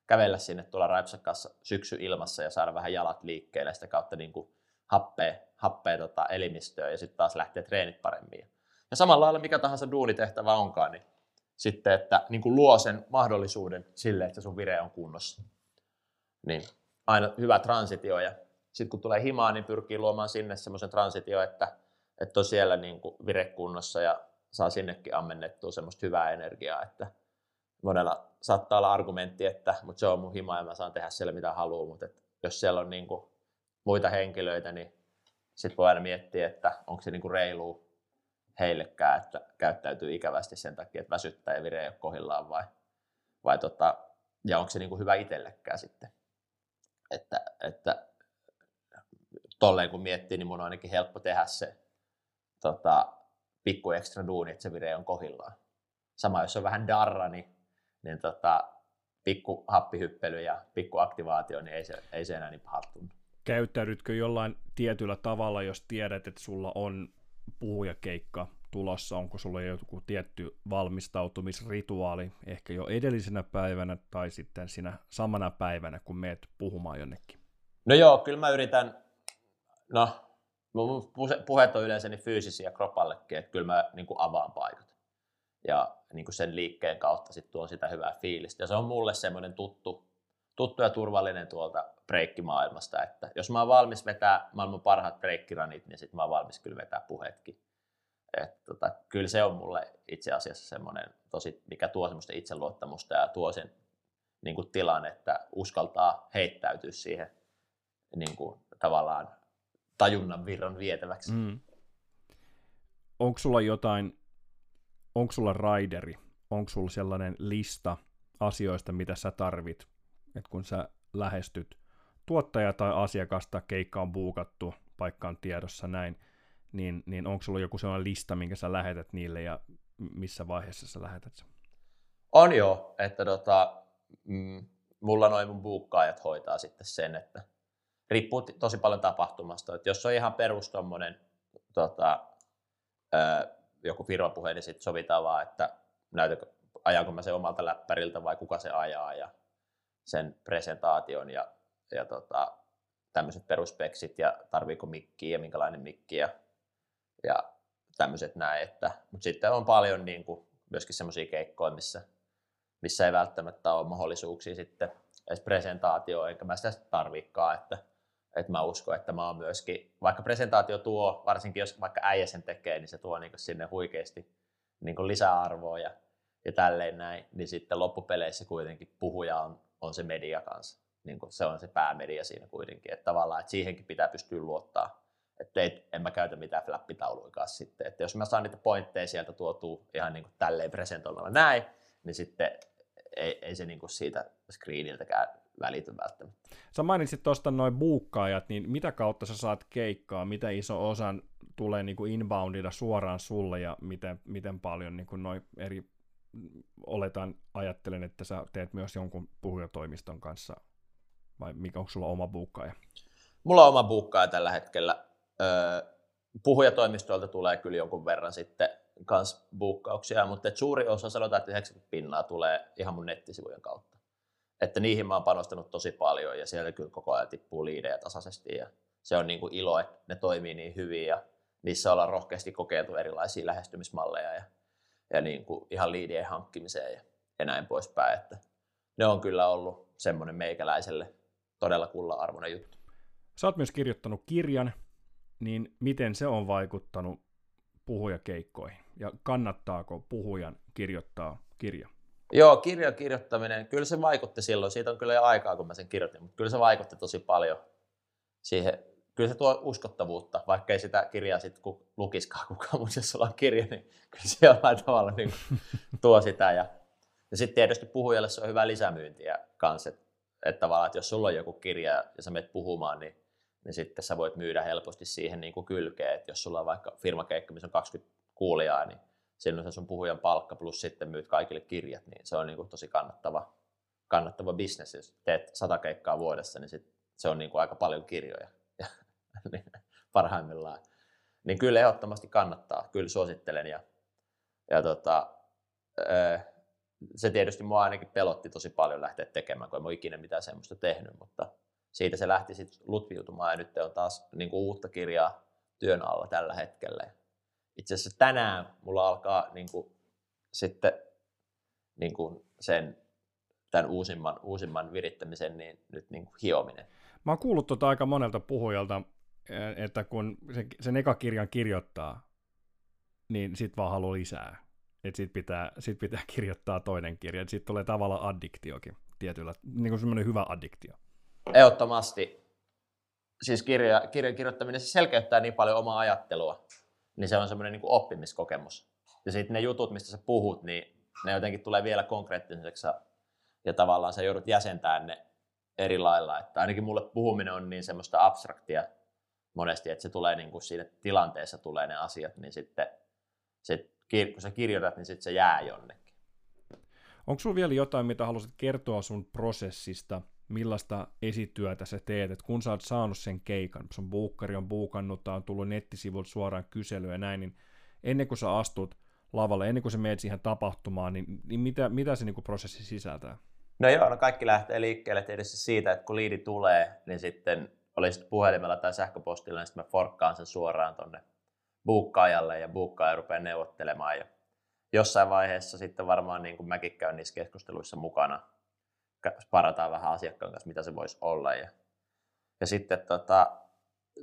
kävellä sinne tuolla Raipsakassa syksy ilmassa ja saada vähän jalat liikkeelle sitä kautta niin kuin happea, happea tota elimistöön ja sitten taas lähtee treenit paremmin. Ja samalla lailla mikä tahansa duunitehtävä onkaan, niin sitten, että niin kuin luo sen mahdollisuuden sille, että sun vire on kunnossa. Niin aina hyvä transitio ja sitten kun tulee himaa, niin pyrkii luomaan sinne semmoisen transitio, että, että on siellä niin kuin vire kunnossa ja saa sinnekin ammennettua semmoista hyvää energiaa, että monella saattaa olla argumentti, että mutta se on mun hima ja mä saan tehdä siellä mitä haluan, mutta että jos siellä on niin kuin muita henkilöitä, niin sitten voi aina miettiä, että onko se niin kuin reilu heillekään, että käyttäytyy ikävästi sen takia, että väsyttää ja vire ei ole kohillaan vai, vai tota, ja onko se niin kuin hyvä itsellekään sitten. Että, että tolleen kun miettii, niin mun on ainakin helppo tehdä se tota, pikku ekstra duuni, että se vire on kohillaan. Sama jos on vähän darra, niin, niin tota, pikku happihyppely ja pikku aktivaatio, niin ei se, ei se enää niin pahalta tunnu. Käyttäydytkö jollain tietyllä tavalla, jos tiedät, että sulla on puhujakeikka tulossa, onko sulla joku tietty valmistautumisrituaali ehkä jo edellisenä päivänä tai sitten siinä samana päivänä, kun meet puhumaan jonnekin? No joo, kyllä mä yritän, no puheet on yleensä niin fyysisiä kropallekin, että kyllä mä niin kuin avaan paikat. Ja niin kuin sen liikkeen kautta sitten tuon sitä hyvää fiilistä. Ja se on mulle semmoinen tuttu, tuttu ja turvallinen tuolta breikkimaailmasta, että jos mä oon valmis vetää maailman parhaat breikkiranit, niin sitten mä oon valmis kyllä vetää puheetkin. Et tota, kyllä se on mulle itse asiassa semmoinen tosi, mikä tuo semmoista itseluottamusta ja tuo sen niin kuin tilan, että uskaltaa heittäytyä siihen niin kuin, tavallaan tajunnan virran vietäväksi. Mm. Onko sulla jotain, onko sulla raideri, onko sulla sellainen lista asioista, mitä sä tarvit, että kun sä lähestyt tuottaja tai asiakasta, keikka on buukattu, paikka on tiedossa näin, niin, niin onko sulla joku sellainen lista, minkä sä lähetät niille ja missä vaiheessa sä lähetät sen? On joo, että tota, mm, mulla noin mun buukkaajat hoitaa sitten sen, että riippuu tosi paljon tapahtumasta. Että jos on ihan perus tommonen, tota, ö, joku firmapuhe, niin sitten sovitaan vaan, että näytäkö, ajanko mä se omalta läppäriltä vai kuka se ajaa ja sen presentaation ja, ja tota, tämmöiset peruspeksit ja tarviiko mikkiä ja minkälainen mikki ja, ja tämmöiset näin. Että, mutta sitten on paljon niin kuin, myöskin semmoisia keikkoja, missä, missä ei välttämättä ole mahdollisuuksia sitten edes presentaatioon, eikä mä sitä tarvikaan, että että mä uskon, että mä oon myöskin, vaikka presentaatio tuo, varsinkin jos vaikka äijä sen tekee, niin se tuo niin sinne huikeasti niin lisäarvoa ja, ja tälleen näin, niin sitten loppupeleissä kuitenkin puhuja on, on se media kanssa. Niin se on se päämedia siinä kuitenkin, että tavallaan että siihenkin pitää pystyä luottaa. Että ei, en mä käytä mitään flappitauluja sitten. Että jos mä saan niitä pointteja sieltä tuotua ihan niin kuin tälleen presentoimalla näin, niin sitten ei, ei se niin kuin siitä screeniltäkään välity välttämättä. Sä mainitsit tuosta noin buukkaajat, niin mitä kautta sä saat keikkaa, mitä iso osan tulee niin kuin suoraan sulle ja miten, miten paljon niin kuin noin eri, oletan, ajattelen, että sä teet myös jonkun puhujatoimiston kanssa vai mikä onko sulla oma buukkaaja? Mulla on oma buukkaaja tällä hetkellä. Öö, puhujatoimistoilta tulee kyllä jonkun verran sitten kans buukkauksia, mutta suuri osa, sanotaan, että 90 pinnaa tulee ihan mun nettisivujen kautta että niihin mä oon panostanut tosi paljon ja siellä kyllä koko ajan tippuu liidejä tasaisesti ja se on niin kuin ilo, että ne toimii niin hyvin ja niissä ollaan rohkeasti kokeiltu erilaisia lähestymismalleja ja, ja niin kuin ihan liidien hankkimiseen ja, ja näin poispäin, että ne on kyllä ollut semmoinen meikäläiselle todella kulla-arvoinen juttu. Sä oot myös kirjoittanut kirjan, niin miten se on vaikuttanut puhujakeikkoihin ja kannattaako puhujan kirjoittaa kirja? Joo, kirjan kirjoittaminen, kyllä se vaikutti silloin. Siitä on kyllä jo aikaa, kun mä sen kirjoitin, mutta kyllä se vaikutti tosi paljon siihen. Kyllä se tuo uskottavuutta, vaikka ei sitä kirjaa sitten kun lukiskaan kukaan, mutta jos sulla on kirja, niin kyllä se jollain tavalla niin tuo sitä. Ja, ja sitten tietysti puhujalle se on hyvä lisämyyntiä kanssa, että, että tavallaan, että jos sulla on joku kirja ja sä menet puhumaan, niin, niin sitten sä voit myydä helposti siihen niin kuin kylkeen, että jos sulla on vaikka firmakeikka, missä on 20 kuulijaa, niin on se sun puhujan palkka plus sitten myyt kaikille kirjat, niin se on niin kuin tosi kannattava, kannattava bisnes. Jos teet sata keikkaa vuodessa, niin sit se on niin kuin aika paljon kirjoja ja, niin, parhaimmillaan. Niin kyllä ehdottomasti kannattaa, kyllä suosittelen. Ja, ja tota, se tietysti mua ainakin pelotti tosi paljon lähteä tekemään, kun en ole ikinä mitään semmoista tehnyt, mutta siitä se lähti sitten lutviutumaan ja nyt on taas niin kuin uutta kirjaa työn alla tällä hetkellä. Itse asiassa tänään mulla alkaa niin kuin, sitten niin kuin sen tämän uusimman, uusimman virittämisen niin nyt niin kuin hiominen. Mä oon kuullut tota aika monelta puhujalta, että kun sen, sen eka kirjan kirjoittaa, niin sit vaan haluaa lisää. Että sit pitää, sit pitää kirjoittaa toinen kirja. Sitten tulee tavallaan addiktiokin tietyllä, niin kuin semmoinen hyvä addiktio. Ehdottomasti. Siis kirja, kirjan kirjoittaminen se selkeyttää niin paljon omaa ajattelua, niin se on semmoinen niin oppimiskokemus. Ja sitten ne jutut, mistä sä puhut, niin ne jotenkin tulee vielä konkreettiseksi ja tavallaan sä joudut jäsentämään ne eri lailla. Että ainakin mulle puhuminen on niin semmoista abstraktia monesti, että se tulee niin kuin siinä tilanteessa tulee ne asiat, niin sitten sit, kun sä kirjoitat, niin sitten se jää jonnekin. Onko sulla vielä jotain, mitä haluaisit kertoa sun prosessista, millaista esityötä sä teet, että kun sä oot saanut sen keikan, sun buukkari on buukannut on tullut nettisivulta suoraan kyselyä ja näin, niin ennen kuin sä astut lavalle, ennen kuin sä menet siihen tapahtumaan, niin, niin mitä, mitä se niin prosessi sisältää? No joo, no kaikki lähtee liikkeelle tietysti siitä, että kun liidi tulee, niin sitten oli sitten puhelimella tai sähköpostilla, niin sitten mä forkkaan sen suoraan tonne buukkaajalle ja buukkaaja rupeaa neuvottelemaan ja jossain vaiheessa sitten varmaan niin kuin mäkin käyn niissä keskusteluissa mukana, parataan vähän asiakkaan kanssa, mitä se voisi olla ja, ja sitten tota,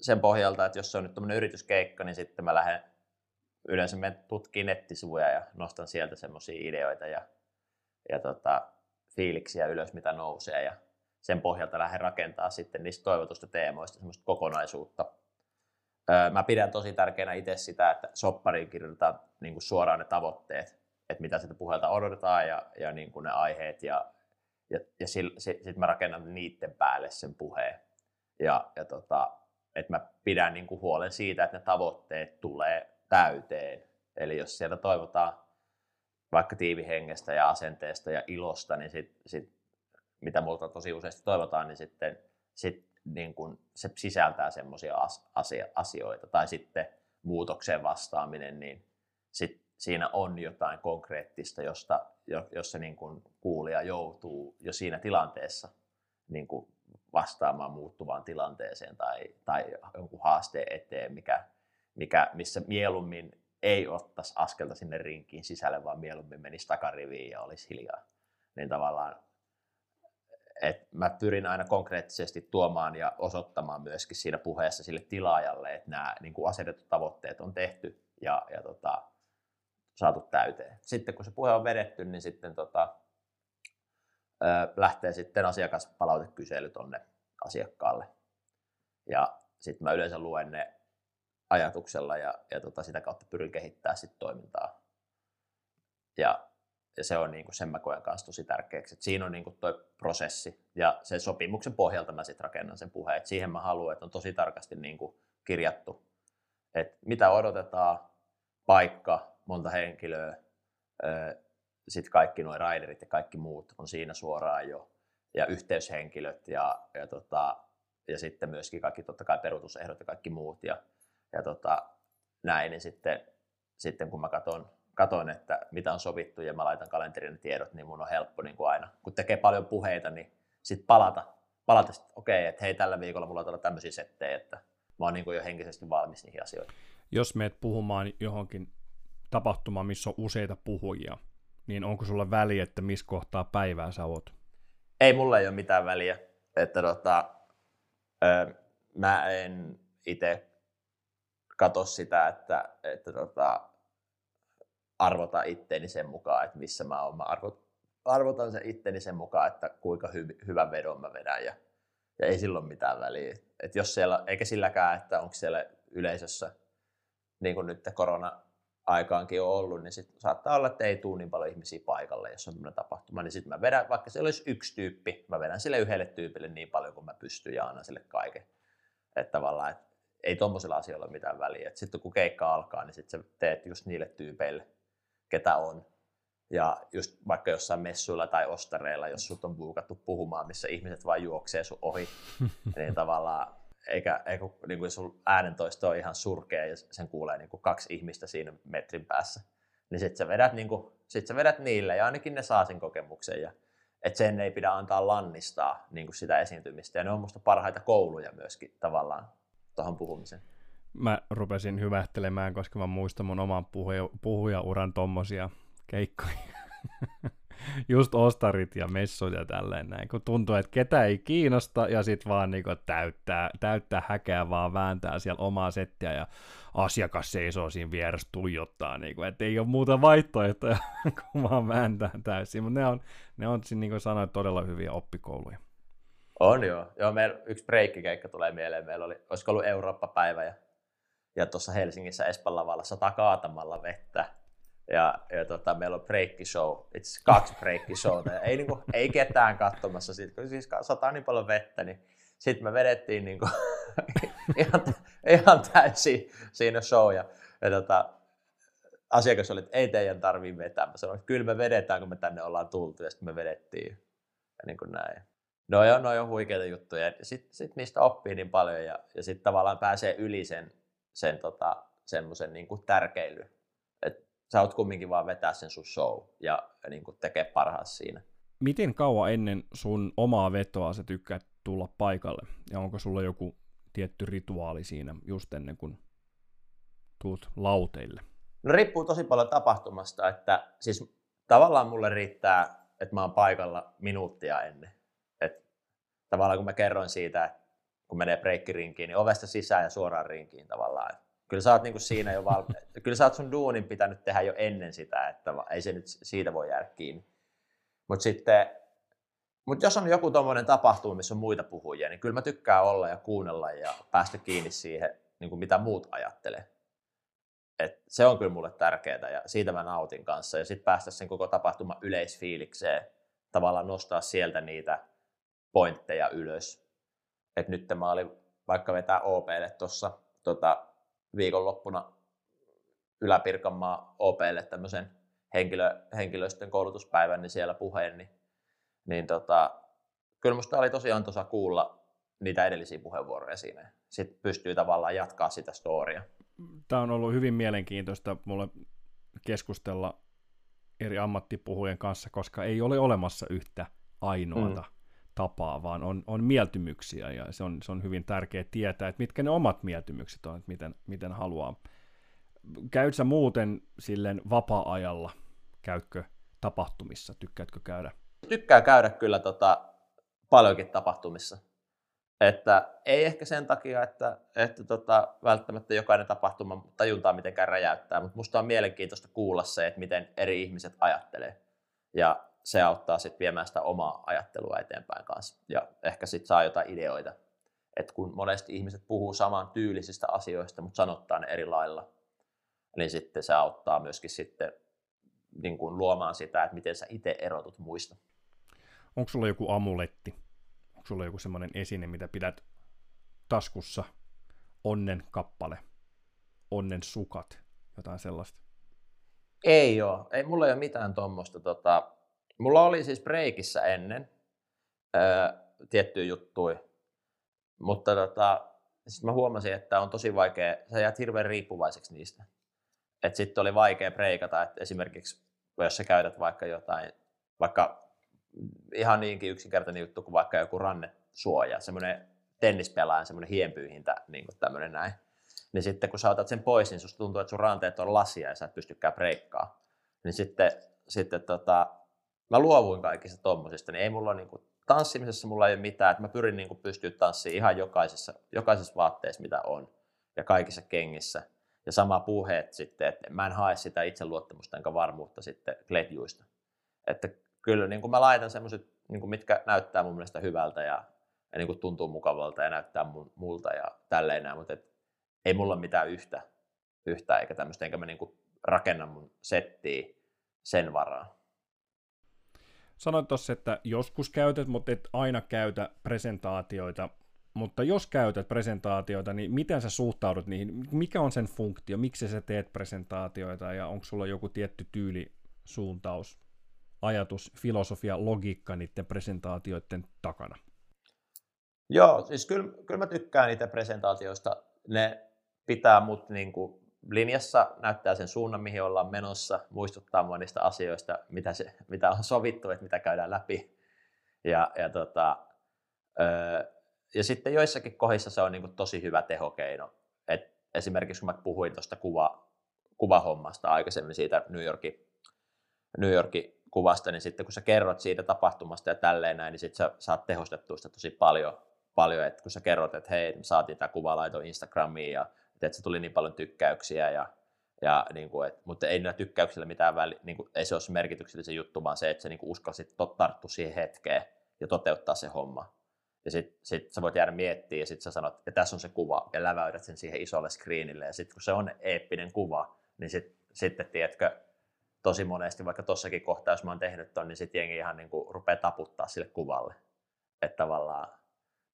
sen pohjalta, että jos se on nyt tämmöinen yrityskeikka, niin sitten mä lähden yleensä menen tutkimaan nettisivuja ja nostan sieltä semmoisia ideoita ja, ja tota, fiiliksiä ylös, mitä nousee ja sen pohjalta lähden rakentaa sitten niistä toivotusta teemoista semmoista kokonaisuutta. Mä pidän tosi tärkeänä itse sitä, että soppariin kirjoitetaan niin suoraan ne tavoitteet, että mitä sitä puhelta odotetaan ja, ja niin ne aiheet ja, ja, ja sitten mä rakennan niiden päälle sen puheen. Ja, ja tota, että mä pidän niin kuin huolen siitä, että ne tavoitteet tulee täyteen. Eli jos sieltä toivotaan vaikka tiivihengestä ja asenteesta ja ilosta, niin sit, sit, mitä multa tosi useasti toivotaan, niin sitten sit, niin kun se sisältää semmoisia asia, asioita. Tai sitten muutokseen vastaaminen, niin sit siinä on jotain konkreettista, josta, jos se niin kun kuulija joutuu jo siinä tilanteessa niin kun vastaamaan muuttuvaan tilanteeseen tai, tai jonkun haasteen eteen, mikä, mikä, missä mieluummin ei ottaisi askelta sinne rinkiin sisälle, vaan mieluummin menisi takariviin ja olisi hiljaa. Niin tavallaan, että mä pyrin aina konkreettisesti tuomaan ja osoittamaan myöskin siinä puheessa sille tilaajalle, että nämä niin kuin asetetut tavoitteet on tehty ja, ja tota, saatu täyteen. Sitten kun se puhe on vedetty, niin sitten tota, ö, lähtee sitten asiakaspalautekysely tuonne asiakkaalle. Ja sitten mä yleensä luen ne ajatuksella ja, ja tota, sitä kautta pyrin kehittämään sit toimintaa. Ja, ja se on niin kuin sen mä koen kanssa tosi tärkeäksi, että siinä on niin kuin toi prosessi ja sen sopimuksen pohjalta mä sitten rakennan sen puheen, että siihen mä haluan, että on tosi tarkasti niin kuin kirjattu, että mitä odotetaan, paikka, monta henkilöä, sitten kaikki nuo raiderit ja kaikki muut on siinä suoraan jo, ja yhteyshenkilöt ja, ja, tota, ja sitten myöskin kaikki totta kai peruutusehdot ja kaikki muut. Ja, ja tota, näin, niin sitten, sitten kun mä katson, katon, että mitä on sovittu ja mä laitan kalenterin tiedot, niin mun on helppo niin kuin aina, kun tekee paljon puheita, niin sitten palata, palata että okei, okay, että hei tällä viikolla mulla on tämmöisiä settejä, että mä oon niin kuin jo henkisesti valmis niihin asioihin. Jos meet puhumaan johonkin tapahtumaan, missä on useita puhujia, niin onko sulla väliä, että missä kohtaa päivää sä oot? Ei mulla ei ole mitään väliä. Että tota, ö, mä en itse katso sitä, että, että tota, arvota itteeni sen mukaan, että missä mä oon. Mä arvot, arvotan sen itteni sen mukaan, että kuinka hy, hyvän vedon mä vedän ja, ja ei silloin mitään väliä. Et jos siellä, eikä silläkään, että onko siellä yleisössä, niin kuin nyt korona aikaankin on ollut, niin sit saattaa olla, että ei tule niin paljon ihmisiä paikalle, jos on tämmöinen tapahtuma, niin sitten mä vedän, vaikka se olisi yksi tyyppi, mä vedän sille yhdelle tyypille niin paljon kuin mä pystyn ja annan sille kaiken. Että tavallaan, että ei tuommoisilla asioilla ole mitään väliä. Sitten kun keikka alkaa, niin sitten sä teet just niille tyypeille, ketä on. Ja just vaikka jossain messuilla tai ostareilla, jos sut on buukattu puhumaan, missä ihmiset vain juoksee sun ohi, niin tavallaan eikä, eikä niin kuin sun äänentoisto on ihan surkea ja sen kuulee niin kuin kaksi ihmistä siinä metrin päässä, niin sitten sä, vedät, niin kuin, sit sä vedät niille ja ainakin ne saa sen kokemuksen. Ja että sen ei pidä antaa lannistaa niin kuin sitä esiintymistä. Ja ne on musta parhaita kouluja myöskin tavallaan tuohon puhumiseen. Mä rupesin hyvähtelemään, koska mä muistan mun oman puhuja, puhujauran tommosia keikkoja. Just ostarit ja messut ja tälleen näin, kun tuntuu, että ketä ei kiinnosta ja sit vaan niinku täyttää, täyttää häkeä, vaan vääntää siellä omaa settiä ja asiakas seisoo siinä vieressä tuijottaa, niinku, että ei ole muuta vaihtoehtoja kuin vaan vääntää täysin, mutta ne on, ne on niin kuin sanoin, todella hyviä oppikouluja. On joo. joo meillä yksi breikkikeikka tulee mieleen. Meillä oli, olisiko ollut Eurooppa-päivä ja, ja tuossa Helsingissä Espan lavalla sata kaatamalla vettä. Ja, ja tota, meillä on breakki show, itse kaksi breakki showta. ei, niinku, ei ketään katsomassa siitä, kun siis sataa niin paljon vettä, niin sitten me vedettiin niinku, ihan, ihan täysin siinä show. Ja, ja tota, asiakas oli, että ei teidän tarvii vetää. Mä sanoin, että kyllä me vedetään, kun me tänne ollaan tultu, ja sitten me vedettiin. Ja niin kuin näin. No joo, no on huikeita juttuja. Sitten sit niistä oppii niin paljon, ja, ja sitten tavallaan pääsee yli sen, sen tota, semmoisen niin kuin tärkeily. Että sä oot kumminkin vaan vetää sen sun show ja, ja niin kuin tekee parhaas siinä. Miten kauan ennen sun omaa vetoa sä tykkäät tulla paikalle? Ja onko sulla joku tietty rituaali siinä just ennen kuin tuut lauteille? No riippuu tosi paljon tapahtumasta, että siis tavallaan mulle riittää, että mä oon paikalla minuuttia ennen. Et tavallaan kun mä kerroin siitä, että kun menee breikkirinkiin, niin ovesta sisään ja suoraan rinkiin tavallaan. Kyllä sä oot niinku siinä jo val... Kyllä sä oot sun duunin pitänyt tehdä jo ennen sitä, että ei se nyt siitä voi jäädä kiinni. Mutta sitten, mut jos on joku tuommoinen tapahtuma, missä on muita puhujia, niin kyllä mä tykkään olla ja kuunnella ja päästä kiinni siihen, niin kuin mitä muut ajattelee. Et se on kyllä mulle tärkeää ja siitä mä nautin kanssa. Ja sitten päästä sen koko tapahtuma yleisfiilikseen, tavallaan nostaa sieltä niitä pointteja ylös. Et nyt mä olin vaikka vetää OPlle tuossa tota, viikonloppuna Ylä-Pirkanmaa OPlle tämmöisen henkilö, henkilöstön koulutuspäivän, niin siellä puheen, niin, niin tota, kyllä musta oli tosiaan tuossa kuulla niitä edellisiä puheenvuoroja siinä. Sitten pystyy tavallaan jatkaa sitä storia tämä on ollut hyvin mielenkiintoista mulle keskustella eri ammattipuhujen kanssa, koska ei ole olemassa yhtä ainoata mm. Tapaa, vaan on, on mieltymyksiä ja se on, se on hyvin tärkeää tietää, että mitkä ne omat mieltymykset on, että miten, miten haluaa. Käytkö muuten silleen vapaa-ajalla, käytkö tapahtumissa, tykkäätkö käydä? Tykkää käydä kyllä tota, paljonkin tapahtumissa. Että ei ehkä sen takia, että, että tota, välttämättä jokainen tapahtuma tajuntaa mitenkään räjäyttää, mutta musta on mielenkiintoista kuulla se, että miten eri ihmiset ajattelee. Ja se auttaa sitten viemään sitä omaa ajattelua eteenpäin kanssa. Ja ehkä sitten saa jotain ideoita. Että kun monesti ihmiset puhuu saman tyylisistä asioista, mutta sanottaa ne eri lailla, niin sitten se auttaa myöskin sitten niin kuin luomaan sitä, että miten sä itse erotut muista. Onko sulla joku amuletti, onko sulla joku semmoinen esine, mitä pidät taskussa, onnen kappale, onnen sukat, jotain sellaista? Ei ole, ei mulla ei ole mitään tuommoista. Tota, mulla oli siis breikissä ennen öö, tiettyjä juttuja, mutta tota, sitten mä huomasin, että on tosi vaikea, sä jäät hirveän riippuvaiseksi niistä. Sitten oli vaikea breikata, että esimerkiksi jos sä käytät vaikka jotain, vaikka ihan niinkin yksinkertainen juttu kuin vaikka joku rannesuoja, semmoinen tennispelaajan semmoinen hienpyyhintä, niin kuin tämmöinen näin. Niin sitten kun sä otat sen pois, niin susta tuntuu, että sun ranteet on lasia ja sä et pystykään breikkaa. Niin sitten, sitten tota, mä luovuin kaikista tommosista, niin ei mulla niin kuin, tanssimisessa mulla ei ole mitään, että mä pyrin niin kuin, pystyä tanssimaan ihan jokaisessa, jokaisessa vaatteessa, mitä on, ja kaikissa kengissä. Ja sama puheet sitten, että mä en hae sitä itseluottamusta enkä varmuutta sitten kletjuista. Että kyllä niin kuin mä laitan semmoiset, niin mitkä näyttää mun mielestä hyvältä ja, ja niin kuin tuntuu mukavalta ja näyttää mun, multa ja tälleen näin, mutta et, ei mulla mitään yhtä, yhtä eikä tämmöistä, enkä mä niin kuin rakenna mun settiä sen varaan. Sanoit tuossa, että joskus käytät, mutta et aina käytä presentaatioita, mutta jos käytät presentaatioita, niin miten sä suhtaudut niihin? Mikä on sen funktio? Miksi sä teet presentaatioita ja onko sulla joku tietty tyyli, suuntaus? ajatus, filosofia, logiikka niiden presentaatioiden takana? Joo, siis kyllä, kyllä mä tykkään niitä presentaatioista. Ne pitää mut niin kuin linjassa, näyttää sen suunnan, mihin ollaan menossa, muistuttaa mua niistä asioista, mitä, se, mitä on sovittu, että mitä käydään läpi. Ja, ja, tota, öö, ja sitten joissakin kohdissa se on niin kuin tosi hyvä tehokeino. Et esimerkiksi kun mä puhuin tuosta kuva, kuvahommasta aikaisemmin siitä New Yorkin, New Yorkin kuvasta, niin sitten kun sä kerrot siitä tapahtumasta ja tälleen näin, niin sitten sä saat tehostettua sitä tosi paljon, paljon että kun sä kerrot, että hei, saatiin tämä kuva laito Instagramiin ja että se tuli niin paljon tykkäyksiä ja, ja niin kuin, et, mutta ei näillä tykkäyksillä mitään väli, niin kuin, ei se ole se merkityksellinen juttu, vaan se, että se niin uskalsit tarttua siihen hetkeen ja toteuttaa se homma. Ja sitten sit sä voit jäädä miettimään ja sitten sä sanot, että tässä on se kuva ja läväydät sen siihen isolle screenille ja sitten kun se on eeppinen kuva, niin sit, sitten tiedätkö, tosi monesti, vaikka tossakin kohtaa, jos mä oon tehnyt ton, niin sitten jengi ihan niin kuin rupeaa taputtaa sille kuvalle. Että tavallaan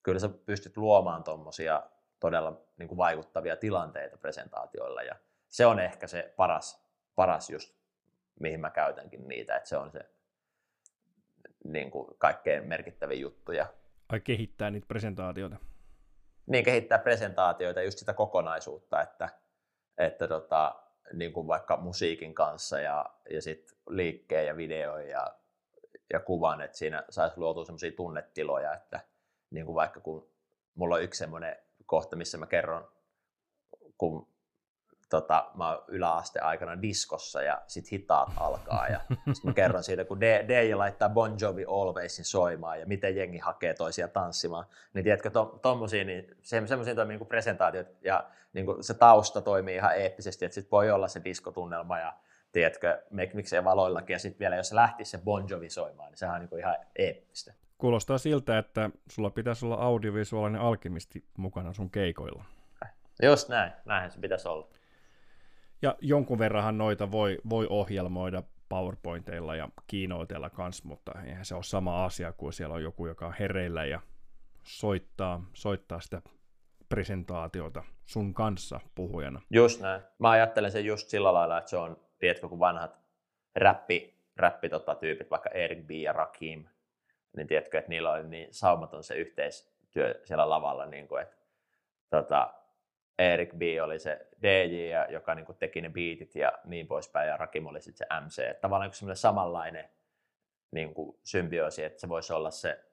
kyllä sä pystyt luomaan tuommoisia todella niin kuin vaikuttavia tilanteita presentaatioilla ja se on ehkä se paras, paras just, mihin mä käytänkin niitä, että se on se niin kuin kaikkein merkittävin juttu. Ja, Ai kehittää niitä presentaatioita? Niin, kehittää presentaatioita ja just sitä kokonaisuutta, että, että tota, niin kuin vaikka musiikin kanssa ja, ja sit liikkeen ja videoin ja, ja kuvan, että siinä saisi luotua sellaisia tunnetiloja, että niin kuin vaikka kun mulla on yksi semmoinen kohta, missä mä kerron, kun tota, mä oon yläasteaikana diskossa ja sit hitaat alkaa ja sit mä kerron siitä, kun DJ laittaa Bon Jovi Alwaysin soimaan ja miten jengi hakee toisia tanssimaan, niin tiedätkö, to, tommosia, niin se, semmoisia toimii niin presentaatiot ja niin kuin se tausta toimii ihan eeppisesti, että sit voi olla se diskotunnelma ja tiedätkö, miksei valoillakin ja sitten vielä jos se lähtisi se Bon Jovi soimaan, niin sehän on niin kuin ihan eeppistä. Kuulostaa siltä, että sulla pitäisi olla audiovisuaalinen alkimisti mukana sun keikoilla. Just näin, näinhän se pitäisi olla. Ja jonkun verranhan noita voi, voi ohjelmoida PowerPointeilla ja kiinoiteilla kanssa, mutta eihän se ole sama asia kuin siellä on joku, joka on hereillä ja soittaa, soittaa sitä presentaatiota sun kanssa puhujana. Just näin. Mä ajattelen sen just sillä lailla, että se on, tiedätkö, kun vanhat räppi, räppi tota, tyypit, vaikka Eric B. ja Rakim, niin tiedätkö, että niillä oli niin saumaton se yhteistyö siellä lavalla, niin kuin, että tota, Erik B oli se DJ, joka niin kuin teki ne beatit ja niin poispäin, ja Rakim oli sitten se MC. Että tavallaan niin semmoinen samanlainen niin kuin symbioosi, että se voisi olla se,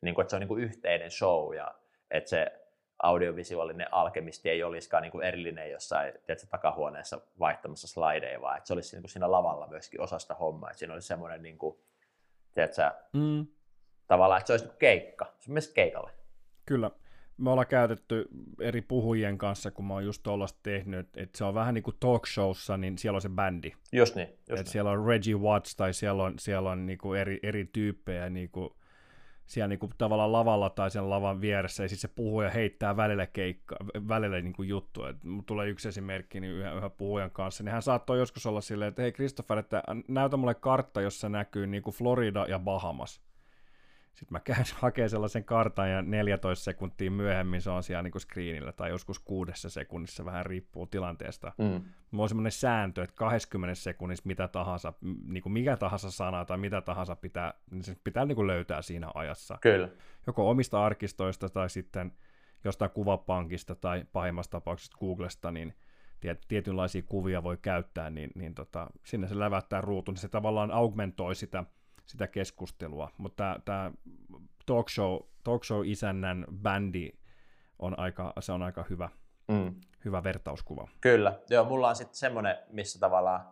niin kuin, että se on niin kuin yhteinen show, ja että se audiovisuaalinen alkemisti ei olisikaan niin kuin erillinen jossain tiedätkö, takahuoneessa vaihtamassa slideja, vaan että se olisi niin kuin siinä lavalla myöskin osasta hommaa. Että siinä olisi semmoinen, niin kuin, tiedätkö, mm. Tavallaan, että se olisi niin kuin keikka. Se on myös keikalle. Kyllä me ollaan käytetty eri puhujien kanssa, kun mä oon just tuollaista tehnyt, että se on vähän niin kuin talk showssa, niin siellä on se bändi. Just niin. Just niin. Siellä on Reggie Watts tai siellä on, siellä on niin kuin eri, eri tyyppejä niin kuin, siellä niin kuin tavallaan lavalla tai sen lavan vieressä, ja sitten se puhuja heittää välillä, keikka, välillä niin kuin juttu. Et tulee yksi esimerkki niin yhä, yhä puhujan kanssa, niin hän saattoi joskus olla silleen, että hei Christopher, että näytä mulle kartta, jossa näkyy niin kuin Florida ja Bahamas. Sitten mä käyn hakemaan sellaisen kartan ja 14 sekuntia myöhemmin se on siellä niin screenillä tai joskus kuudessa sekunnissa, vähän riippuu tilanteesta. Mm. Mulla on semmoinen sääntö, että 20 sekunnissa mitä tahansa, niin kuin mikä tahansa sana tai mitä tahansa pitää, niin se pitää niin kuin löytää siinä ajassa. Kyllä. Joko omista arkistoista tai sitten jostain kuvapankista tai pahimmassa tapauksessa Googlesta, niin tietynlaisia kuvia voi käyttää, niin, niin tota, sinne se lävättää ruutu, niin se tavallaan augmentoi sitä – sitä keskustelua, mutta tämä talk show, talk show isännän bändi on aika, se on aika hyvä, mm. hyvä vertauskuva. Kyllä, joo, mulla on sitten semmoinen, missä tavallaan,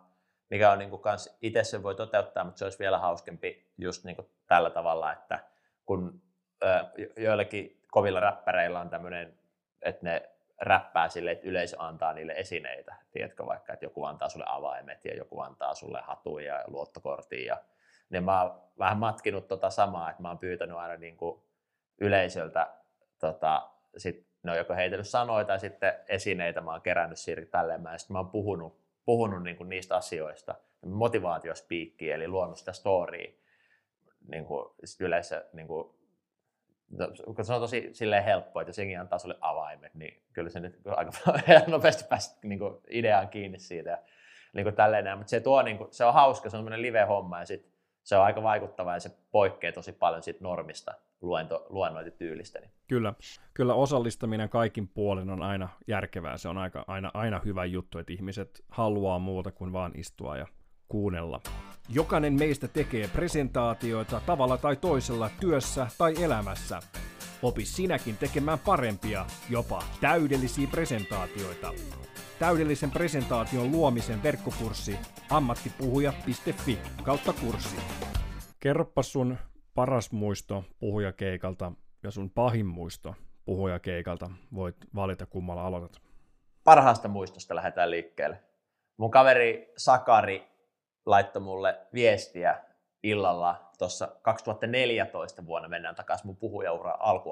mikä on niinku kans, itse sen voi toteuttaa, mutta se olisi vielä hauskempi just niinku tällä tavalla, että kun ö, joillakin kovilla räppäreillä on tämmöinen, että ne räppää sille, että yleisö antaa niille esineitä. Tiedätkö vaikka, että joku antaa sulle avaimet ja joku antaa sulle hatuja ja luottokortin ja niin mä oon vähän matkinut tota samaa, että mä oon pyytänyt aina niin kuin yleisöltä, tota, sit ne on joko heitellyt sanoja tai sitten esineitä, mä oon kerännyt siitä tälleen, mä, sitten mä oon puhunut, puhunut niin kuin niistä asioista, motivaatiospiikkiä, eli luonut sitä storya niin kuin, yleensä, niin kuin, no, kun se on tosi silleen helppoa, että jos jengi antaa sulle avaimet, niin kyllä se nyt aika nopeasti pääset niin ideaan kiinni siitä. Ja, niin kuin tälleen, mutta se, tuo, niin kuin, se on hauska, se on live-homma ja sitten se on aika vaikuttava ja se poikkeaa tosi paljon siitä normista luento, luennointityylistä. Kyllä, kyllä osallistaminen kaikin puolin on aina järkevää. Se on aika, aina, aina hyvä juttu, että ihmiset haluaa muuta kuin vaan istua ja kuunnella. Jokainen meistä tekee presentaatioita tavalla tai toisella työssä tai elämässä. Opi sinäkin tekemään parempia, jopa täydellisiä presentaatioita. Täydellisen presentaation luomisen verkkokurssi ammattipuhuja.fi kautta kurssi. Kerropa sun paras muisto puhujakeikalta ja sun pahin muisto puhujakeikalta. Voit valita kummalla aloitat. Parhaasta muistosta lähdetään liikkeelle. Mun kaveri Sakari laittoi mulle viestiä illalla tuossa 2014 vuonna, mennään takaisin mun puhujaura alku,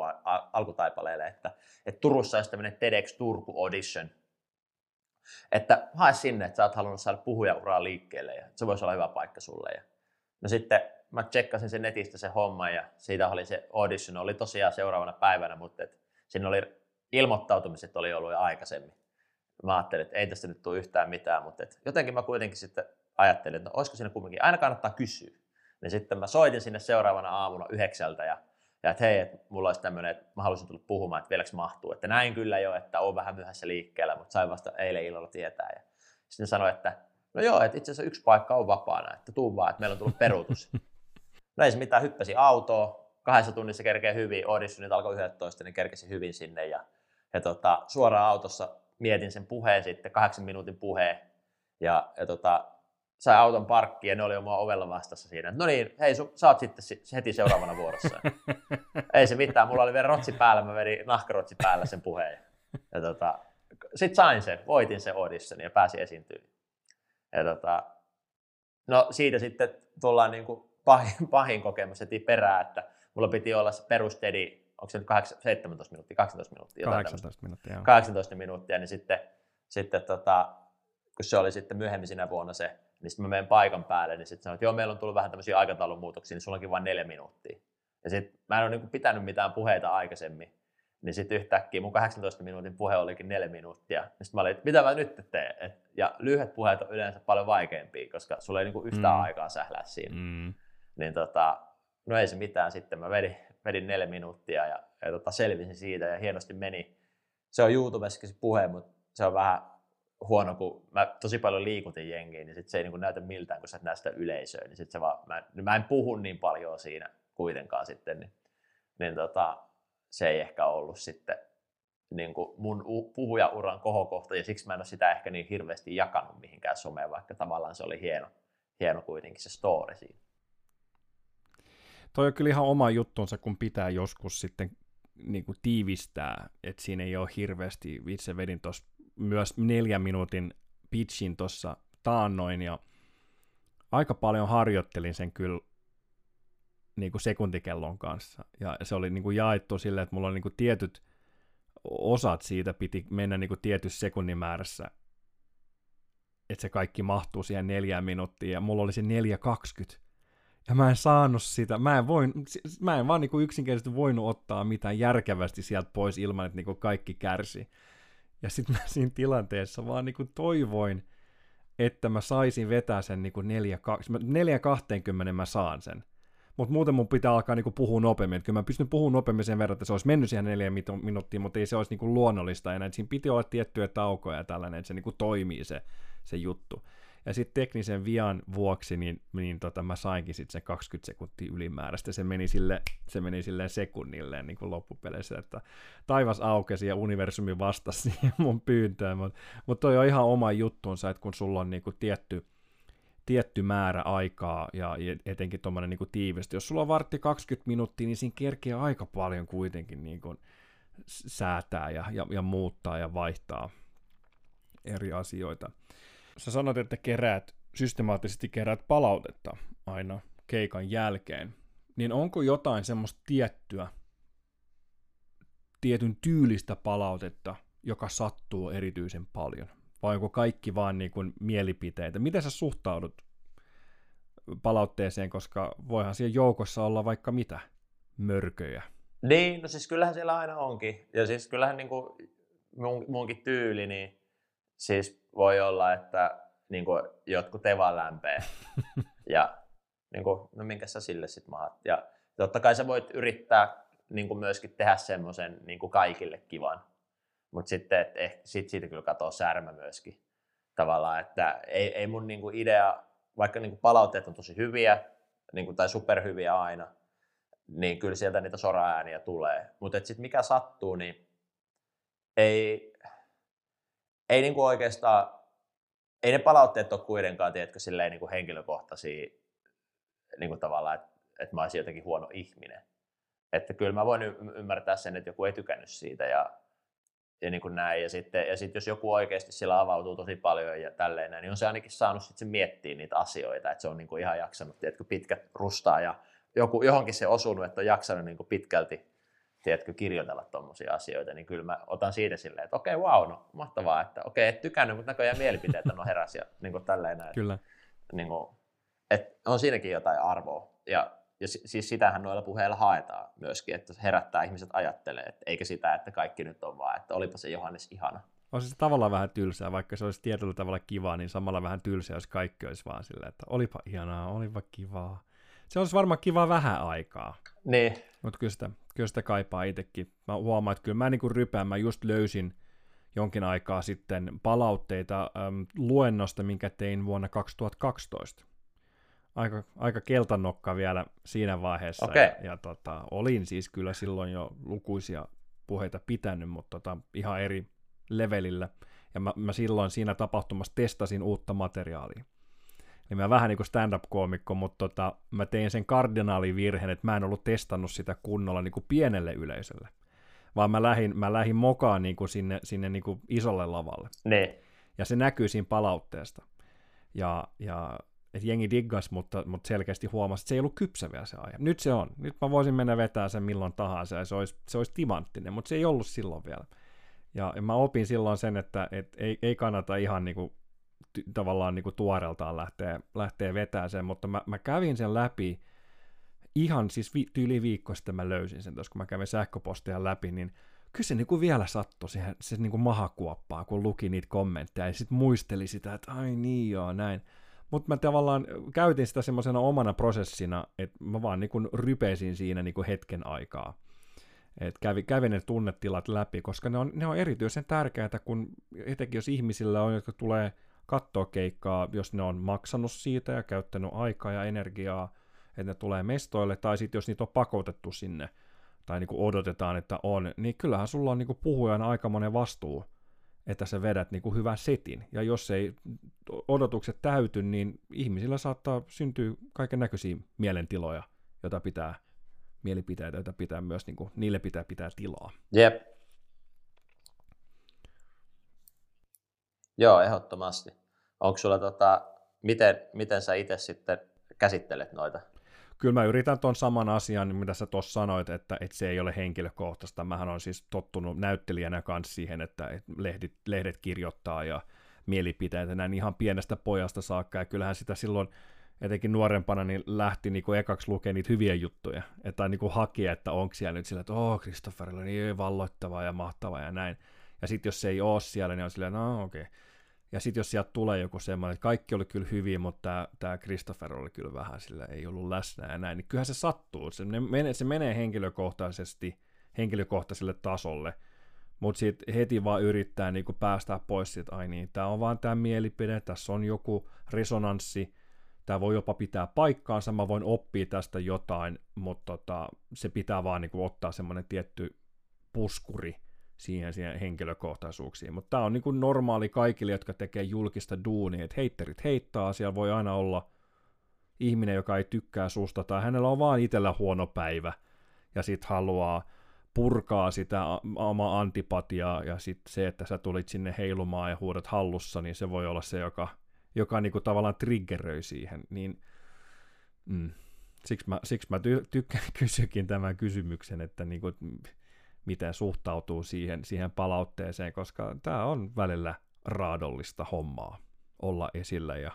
alkutaipaleelle, että, että Turussa olisi tämmöinen TEDx Turku Audition, että hae sinne, että sä oot halunnut saada puhujauraa liikkeelle ja se voisi olla hyvä paikka sulle. Ja no sitten mä tsekkasin sen netistä se homma ja siitä oli se audition, oli tosiaan seuraavana päivänä, mutta et, siinä oli ilmoittautumiset oli ollut jo aikaisemmin. Mä ajattelin, että ei tästä nyt tule yhtään mitään, mutta et, jotenkin mä kuitenkin sitten ajattelin, että no, olisiko siinä kumminkin, aina kannattaa kysyä. Niin sitten mä soitin sinne seuraavana aamuna yhdeksältä ja, ja että hei, että mulla olisi tämmöinen, että mä haluaisin tulla puhumaan, että vieläkö mahtuu. Että näin kyllä jo, että on vähän myöhässä liikkeellä, mutta sain vasta eilen illalla tietää. Ja sitten sanoi, että no joo, että itse asiassa yksi paikka on vapaana, että tuu vaan, että meillä on tullut peruutus. no ei se mitään, hyppäsi autoa, kahdessa tunnissa kerkee hyvin, auditionit alkoi 11, niin kerkesi hyvin sinne ja, ja tota, suoraan autossa mietin sen puheen sitten, kahdeksan minuutin puheen, ja, ja tota, sai auton parkkiin ja ne oli jo mua ovella vastassa siinä. No niin, hei, su, sä oot sitten heti seuraavana vuorossa. Ei se mitään, mulla oli vielä rotsi päällä, mä vedin nahkarotsi päällä sen puheen. Ja tota, sitten sain sen, voitin sen audition ja pääsin esiintyä. Ja tota, no siitä sitten tullaan niin kuin pahin, pahin kokemus heti perään, että mulla piti olla se perustedi, onko se nyt 8, 17 minuuttia, 18 minuuttia? 18 minuuttia, joo. 18 minuuttia, niin sitten, sitten tota, kun se oli sitten myöhemmin sinä vuonna se niin sitten mä menen paikan päälle, niin sitten sanoin, että joo, meillä on tullut vähän tämmöisiä aikataulun muutoksia, niin sulla onkin vain neljä minuuttia. Ja sitten mä en ole niin pitänyt mitään puheita aikaisemmin, niin sitten yhtäkkiä mun 18 minuutin puhe olikin neljä minuuttia. Ja sitten mä olin, että mitä mä nyt teen? Et, ja lyhyet puheet on yleensä paljon vaikeampia, koska sulla ei niin yhtään mm. aikaa sählää siinä. Mm. Niin tota, no ei se mitään, sitten mä vedin, vedin neljä minuuttia ja, ja tota, selvisin siitä ja hienosti meni. Se on YouTubessakin se puhe, mutta se on vähän huono, kun mä tosi paljon liikutin jengiä, niin sit se ei niin näytä miltään, kun sä et näe sitä yleisöä, niin sit se vaan, mä, niin mä en puhu niin paljon siinä kuitenkaan sitten, niin, niin tota, se ei ehkä ollut sitten niin kuin mun puhujauran kohokohta, ja siksi mä en ole sitä ehkä niin hirveästi jakanut mihinkään someen, vaikka tavallaan se oli hieno, hieno kuitenkin se story siinä. Toi on kyllä ihan oma juttunsa, kun pitää joskus sitten niin kuin tiivistää, että siinä ei ole hirveästi, itse vedin tuossa myös neljän minuutin pitchin tuossa taannoin ja aika paljon harjoittelin sen kyllä niin kuin sekuntikellon kanssa. Ja se oli niin kuin jaettu silleen, että mulla oli niin kuin tietyt osat siitä piti mennä niin kuin tietyssä sekunnin määrässä, että se kaikki mahtuu siihen neljään minuuttiin, ja mulla oli se 4.20. Ja mä en saanut sitä, mä en, voin, mä en vaan niin kuin yksinkertaisesti voinut ottaa mitään järkevästi sieltä pois ilman, että niin kuin kaikki kärsi. Ja sitten mä siinä tilanteessa vaan niin kuin toivoin, että mä saisin vetää sen niin kuin 4.20 mä saan sen. Mutta muuten mun pitää alkaa niinku puhua nopeammin. Kyllä mä pystyn puhumaan nopeammin sen verran, että se olisi mennyt siihen neljä minuuttia, mutta ei se olisi niinku luonnollista enää. Siinä piti olla tiettyjä taukoja ja tällainen, että se niinku toimii se, se juttu. Ja sitten teknisen vian vuoksi, niin, niin tota, mä sainkin sitten sen 20 sekuntia ylimääräistä. Se meni, sille, se meni silleen sekunnilleen niin kuin loppupeleissä, että taivas aukesi ja universumi vastasi mun pyyntöön. Mutta mut toi on ihan oma juttunsa, että kun sulla on niin kuin tietty, tietty määrä aikaa ja etenkin tuommoinen niin tiivistä. Jos sulla on vartti 20 minuuttia, niin siinä kerkeää aika paljon kuitenkin niin kuin säätää ja, ja, ja muuttaa ja vaihtaa eri asioita. Sä sanot, että keräät, systemaattisesti keräät palautetta aina keikan jälkeen. Niin onko jotain semmoista tiettyä, tietyn tyylistä palautetta, joka sattuu erityisen paljon? Vai onko kaikki vaan niin kuin mielipiteitä? Miten sä suhtaudut palautteeseen, koska voihan siellä joukossa olla vaikka mitä mörköjä? Niin, no siis kyllähän siellä aina onkin. Ja siis kyllähän niin kuin mun, munkin tyyli, niin siis voi olla, että niin kuin jotkut evan lämpee. ja niin kuin, no minkä sä sille sitten mahat. Ja totta kai sä voit yrittää niin kuin myöskin tehdä semmoisen niin kuin kaikille kivan. Mutta sitten et, sit siitä kyllä katoo särmä myöskin tavallaan, että ei, ei mun niin kuin idea vaikka niin kuin palautteet on tosi hyviä niin kuin, tai superhyviä aina, niin kyllä sieltä niitä sora-ääniä tulee. Mutta sitten mikä sattuu, niin ei, ei niin kuin oikeastaan, ei ne palautteet ole kuitenkaan, tiedätkö, silleen niin kuin henkilökohtaisia niin kuin tavallaan, että, että mä olisin jotenkin huono ihminen. Että kyllä mä voin y- ymmärtää sen, että joku ei tykännyt siitä ja, ja niin kuin näin. Ja sitten, ja sitten jos joku oikeasti sillä avautuu tosi paljon ja tälleen näin, niin on se ainakin saanut sitten miettiä niitä asioita, että se on niin kuin ihan jaksanut, tiedätkö, pitkät rustaa ja joku, johonkin se osunut, että on jaksanut niin kuin pitkälti tiedätkö, kirjoitella tuommoisia asioita, niin kyllä mä otan siitä silleen, että okei, okay, wow, no mahtavaa, että okei, okay, et tykännyt, mutta näköjään mielipiteet on heräsi ja niin kuin tälleen näin. Kyllä. Niin kuin, että on siinäkin jotain arvoa. Ja, ja siis sitähän noilla puheilla haetaan myöskin, että herättää ihmiset ajattelee, että eikä sitä, että kaikki nyt on vaan, että olipa se Johannes ihana. On se tavallaan vähän tylsää, vaikka se olisi tietyllä tavalla kivaa, niin samalla vähän tylsää, jos kaikki olisi vaan silleen, että olipa ihanaa, olipa kivaa. Se olisi varmaan kiva vähän aikaa. Niin. Mutta kyllä sitä, kyllä sitä kaipaa itsekin. Mä huomaan, että kyllä mä niin rypään, mä just löysin jonkin aikaa sitten palautteita äm, luennosta, minkä tein vuonna 2012 aika, aika keltanokka vielä siinä vaiheessa. Okay. Ja, ja tota, olin siis kyllä silloin jo lukuisia puheita pitänyt, mutta tota, ihan eri levelillä. Ja mä, mä silloin siinä tapahtumassa testasin uutta materiaalia. Niin mä vähän niin kuin stand-up-koomikko, mutta tota, mä tein sen kardinaalivirheen, että mä en ollut testannut sitä kunnolla niin kuin pienelle yleisölle. Vaan mä lähdin, mä lähdin mokaan niin kuin sinne, sinne niin kuin isolle lavalle. Ne. Ja se näkyy siinä palautteesta. Ja, ja että jengi diggas, mutta, mutta selkeästi huomasi, että se ei ollut kypsä vielä se aihe. Nyt se on. Nyt mä voisin mennä vetää sen milloin tahansa ja se olisi, se olisi timanttinen, mutta se ei ollut silloin vielä. Ja, mä opin silloin sen, että et ei, ei kannata ihan niinku, tavallaan niinku tuoreeltaan lähteä, lähteä vetämään sen, mutta mä, mä kävin sen läpi ihan siis vi, tyyli viikko sitten mä löysin sen tuossa, kun mä kävin sähköpostia läpi, niin kyllä se niinku vielä sattui siihen, se niinku mahakuoppaa, kun luki niitä kommentteja ja sitten muisteli sitä, että ai niin joo, näin. Mutta mä tavallaan käytin sitä semmoisena omana prosessina, että mä vaan niin rypesin siinä niin hetken aikaa. Et kävi, kävin ne tunnetilat läpi, koska ne on, ne on erityisen tärkeää, kun etenkin jos ihmisillä on, jotka tulee katsoa keikkaa, jos ne on maksanut siitä ja käyttänyt aikaa ja energiaa, että ne tulee mestoille, tai sitten jos niitä on pakotettu sinne, tai niin odotetaan, että on, niin kyllähän sulla on niin puhujana aika monen vastuu että sä vedät niin kuin hyvän setin. Ja jos ei odotukset täyty, niin ihmisillä saattaa syntyä kaiken näköisiä mielentiloja, joita pitää, mielipiteitä, joita pitää myös, niin kuin, niille pitää pitää tilaa. Jep. Joo, ehdottomasti. Onko sulla, tota, miten, miten sä itse sitten käsittelet noita kyllä mä yritän tuon saman asian, mitä sä tuossa sanoit, että, että se ei ole henkilökohtaista. Mähän on siis tottunut näyttelijänä kanssa siihen, että, että lehdet, kirjoittaa ja mielipiteitä näin ihan pienestä pojasta saakka, ja kyllähän sitä silloin etenkin nuorempana niin lähti niin kuin ekaksi lukemaan niitä hyviä juttuja, että niin kuin haki, että onko siellä nyt sillä, että oh, Christopher oli niin valloittava ja mahtava ja näin. Ja sitten jos se ei ole siellä, niin on silleen, no okei. Okay ja sitten jos sieltä tulee joku semmoinen, että kaikki oli kyllä hyvin, mutta tämä Christopher oli kyllä vähän sillä ei ollut läsnä ja näin, niin kyllähän se sattuu. Se menee, se menee henkilökohtaisesti henkilökohtaiselle tasolle, mutta sitten heti vaan yrittää niinku päästää pois siitä, ai niin, tämä on vaan tämä mielipide, tässä on joku resonanssi, tämä voi jopa pitää paikkaansa, mä voin oppia tästä jotain, mutta tota, se pitää vaan niinku ottaa semmoinen tietty puskuri, siihen, siihen henkilökohtaisuuksiin. Mutta tämä on niin kuin normaali kaikille, jotka tekee julkista duunia, että heitterit heittaa, siellä voi aina olla ihminen, joka ei tykkää susta, tai hänellä on vaan itsellä huono päivä, ja sitten haluaa purkaa sitä omaa antipatiaa, ja sitten se, että sä tulit sinne heilumaan ja huudat hallussa, niin se voi olla se, joka, joka niinku tavallaan triggeröi siihen. Niin, mm, siksi mä, siksi mä ty- tykkään kysykin tämän kysymyksen, että niinku, miten suhtautuu siihen, siihen palautteeseen, koska tämä on välillä raadollista hommaa olla esillä ja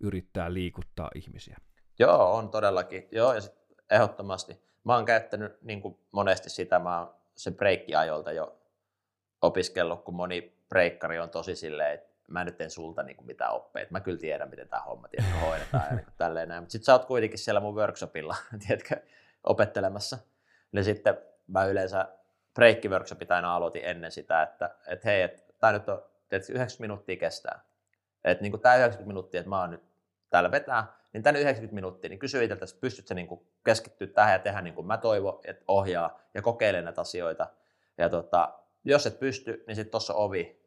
yrittää liikuttaa ihmisiä. Joo, on todellakin. Joo, ja sit ehdottomasti. Mä oon käyttänyt niin kuin monesti sitä, mä oon se breikkiajolta jo opiskellut, kun moni breikkari on tosi silleen, että mä nyt en sulta niin kuin mitään oppeja, mä kyllä tiedän, miten tämä homma tiedätkö, hoidetaan niin. Mutta sitten sä oot kuitenkin siellä mun workshopilla, tiedätkö, opettelemassa. Ja sitten mä yleensä breikkiworkshopit aina aloitin ennen sitä, että, että hei, että tämä nyt on, että 90 minuuttia kestää. Että niin tämä 90 minuuttia, että mä oon nyt täällä vetää, niin tänne 90 minuuttia, niin kysy pystyt sä niin keskittyä tähän ja tehdä niin kuin mä toivon, että ohjaa ja kokeile näitä asioita. Ja tota, jos et pysty, niin sitten tuossa ovi.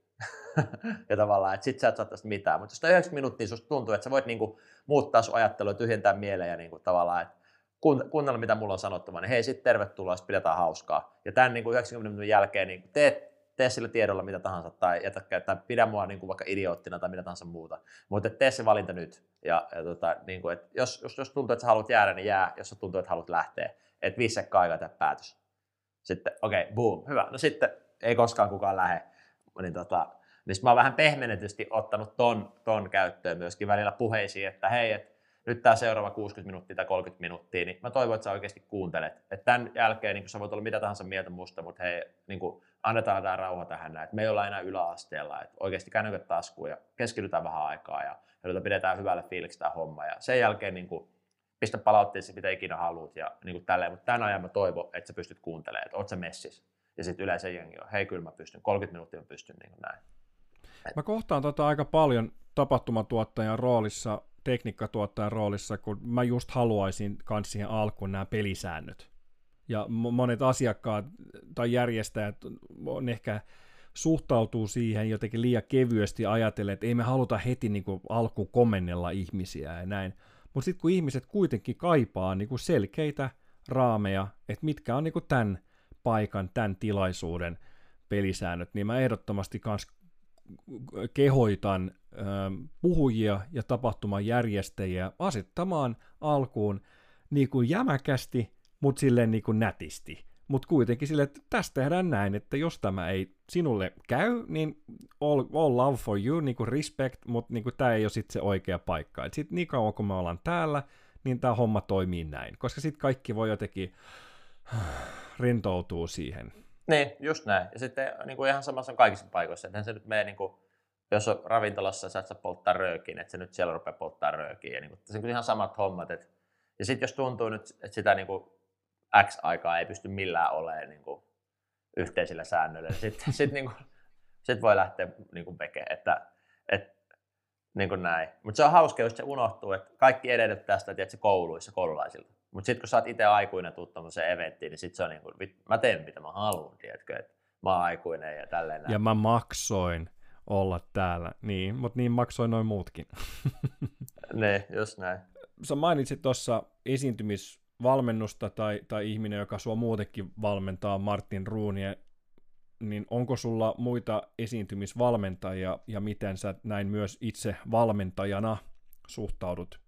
ja tavallaan, että sit sä et saa tästä mitään. Mutta jos 90 minuuttia susta tuntuu, että sä voit niinku muuttaa sun ajattelua, tyhjentää mieleen ja niinku tavallaan, että kuunnella mitä mulla on sanottava, niin hei sitten tervetuloa, sitten pidetään hauskaa. Ja tämän niinku 90 minuutin jälkeen niin teet tee sillä tiedolla mitä tahansa tai, jätä, tai pidä mua niin kuin vaikka idioottina tai mitä tahansa muuta. Mutta tee se valinta nyt. Ja, ja tota, niin kuin, että jos, jos, jos, tuntuu, että sä haluat jäädä, niin jää. Jos tuntuu, että haluat lähteä. Että viisi sekkaa aikaa tehdä päätös. Sitten, okei, okay, boom, hyvä. No sitten ei koskaan kukaan lähde. Niin, tota, niin mä oon vähän pehmenetysti ottanut ton, ton käyttöön myöskin välillä puheisiin, että hei, että nyt tämä seuraava 60 minuuttia tai 30 minuuttia, niin mä toivon, että sä oikeasti kuuntelet. Että tämän jälkeen niin sä voit olla mitä tahansa mieltä musta, mutta hei, niin kuin, annetaan tämä rauha tähän näin, että me ei olla enää yläasteella, että oikeasti kännykät taskuun ja keskitytään vähän aikaa ja, ja pidetään hyvälle fiiliksi tämä homma ja sen jälkeen niin kuin, pistä palautteessa mitä ikinä haluat ja niin kuin tälleen, mutta tämän ajan mä toivon, että sä pystyt kuuntelemaan, että oot sä messis. Ja sitten yleensä jengi on, hei kyllä mä pystyn, 30 minuuttia mä pystyn niin näin. Mä kohtaan tota aika paljon tapahtumatuottajan roolissa, tekniikkatuottajan roolissa, kun mä just haluaisin kans siihen alkuun nämä pelisäännöt ja monet asiakkaat tai järjestäjät on ehkä suhtautuu siihen jotenkin liian kevyesti ajatellen, että ei me haluta heti niin kuin alkuun komennella ihmisiä ja näin. Mutta sitten kun ihmiset kuitenkin kaipaa niin kuin selkeitä raameja, että mitkä on niin kuin tämän paikan, tämän tilaisuuden pelisäännöt, niin mä ehdottomasti kans kehoitan puhujia ja tapahtuman järjestäjiä asettamaan alkuun niin kuin jämäkästi mutta silleen niin kuin nätisti. Mutta kuitenkin silleen, että tästä tehdään näin, että jos tämä ei sinulle käy, niin all, all love for you, niin kuin respect, mutta niin tämä ei ole sitten se oikea paikka. Sitten niin kauan kun me ollaan täällä, niin tämä homma toimii näin, koska sitten kaikki voi jotenkin rentoutua siihen. Niin, just näin. Ja sitten niin kuin ihan samassa on kaikissa paikoissa. Että se nyt menee, niin kuin, jos on ravintolassa, sä et saa polttaa röökiin, että se nyt siellä rupeaa polttaa röökiin. Ja niin kuin, se on ihan samat hommat. Että, ja sitten jos tuntuu nyt, että sitä niin kuin, X aikaa ei pysty millään olemaan niin kuin, yhteisillä säännöillä, niin sitten sit, niin kuin, sit voi lähteä niin kuin veke, että et, niin kuin näin. Mutta se on hauska, jos se unohtuu, että kaikki edellyttää sitä tiedätkö, kouluissa koululaisilta. Mutta sitten kun sä oot itse aikuinen tuu se eventtiin, niin sitten se on niin kuin, mä teen mitä mä haluan, tiedätkö, että mä oon aikuinen ja tälleen näin. Ja mä maksoin olla täällä, niin, mutta niin maksoin noin muutkin. ne, just näin. Sä mainitsit tuossa esiintymis valmennusta tai, tai ihminen, joka sua muutenkin valmentaa, Martin Ruunie, niin onko sulla muita esiintymisvalmentajia ja miten sä näin myös itse valmentajana suhtaudut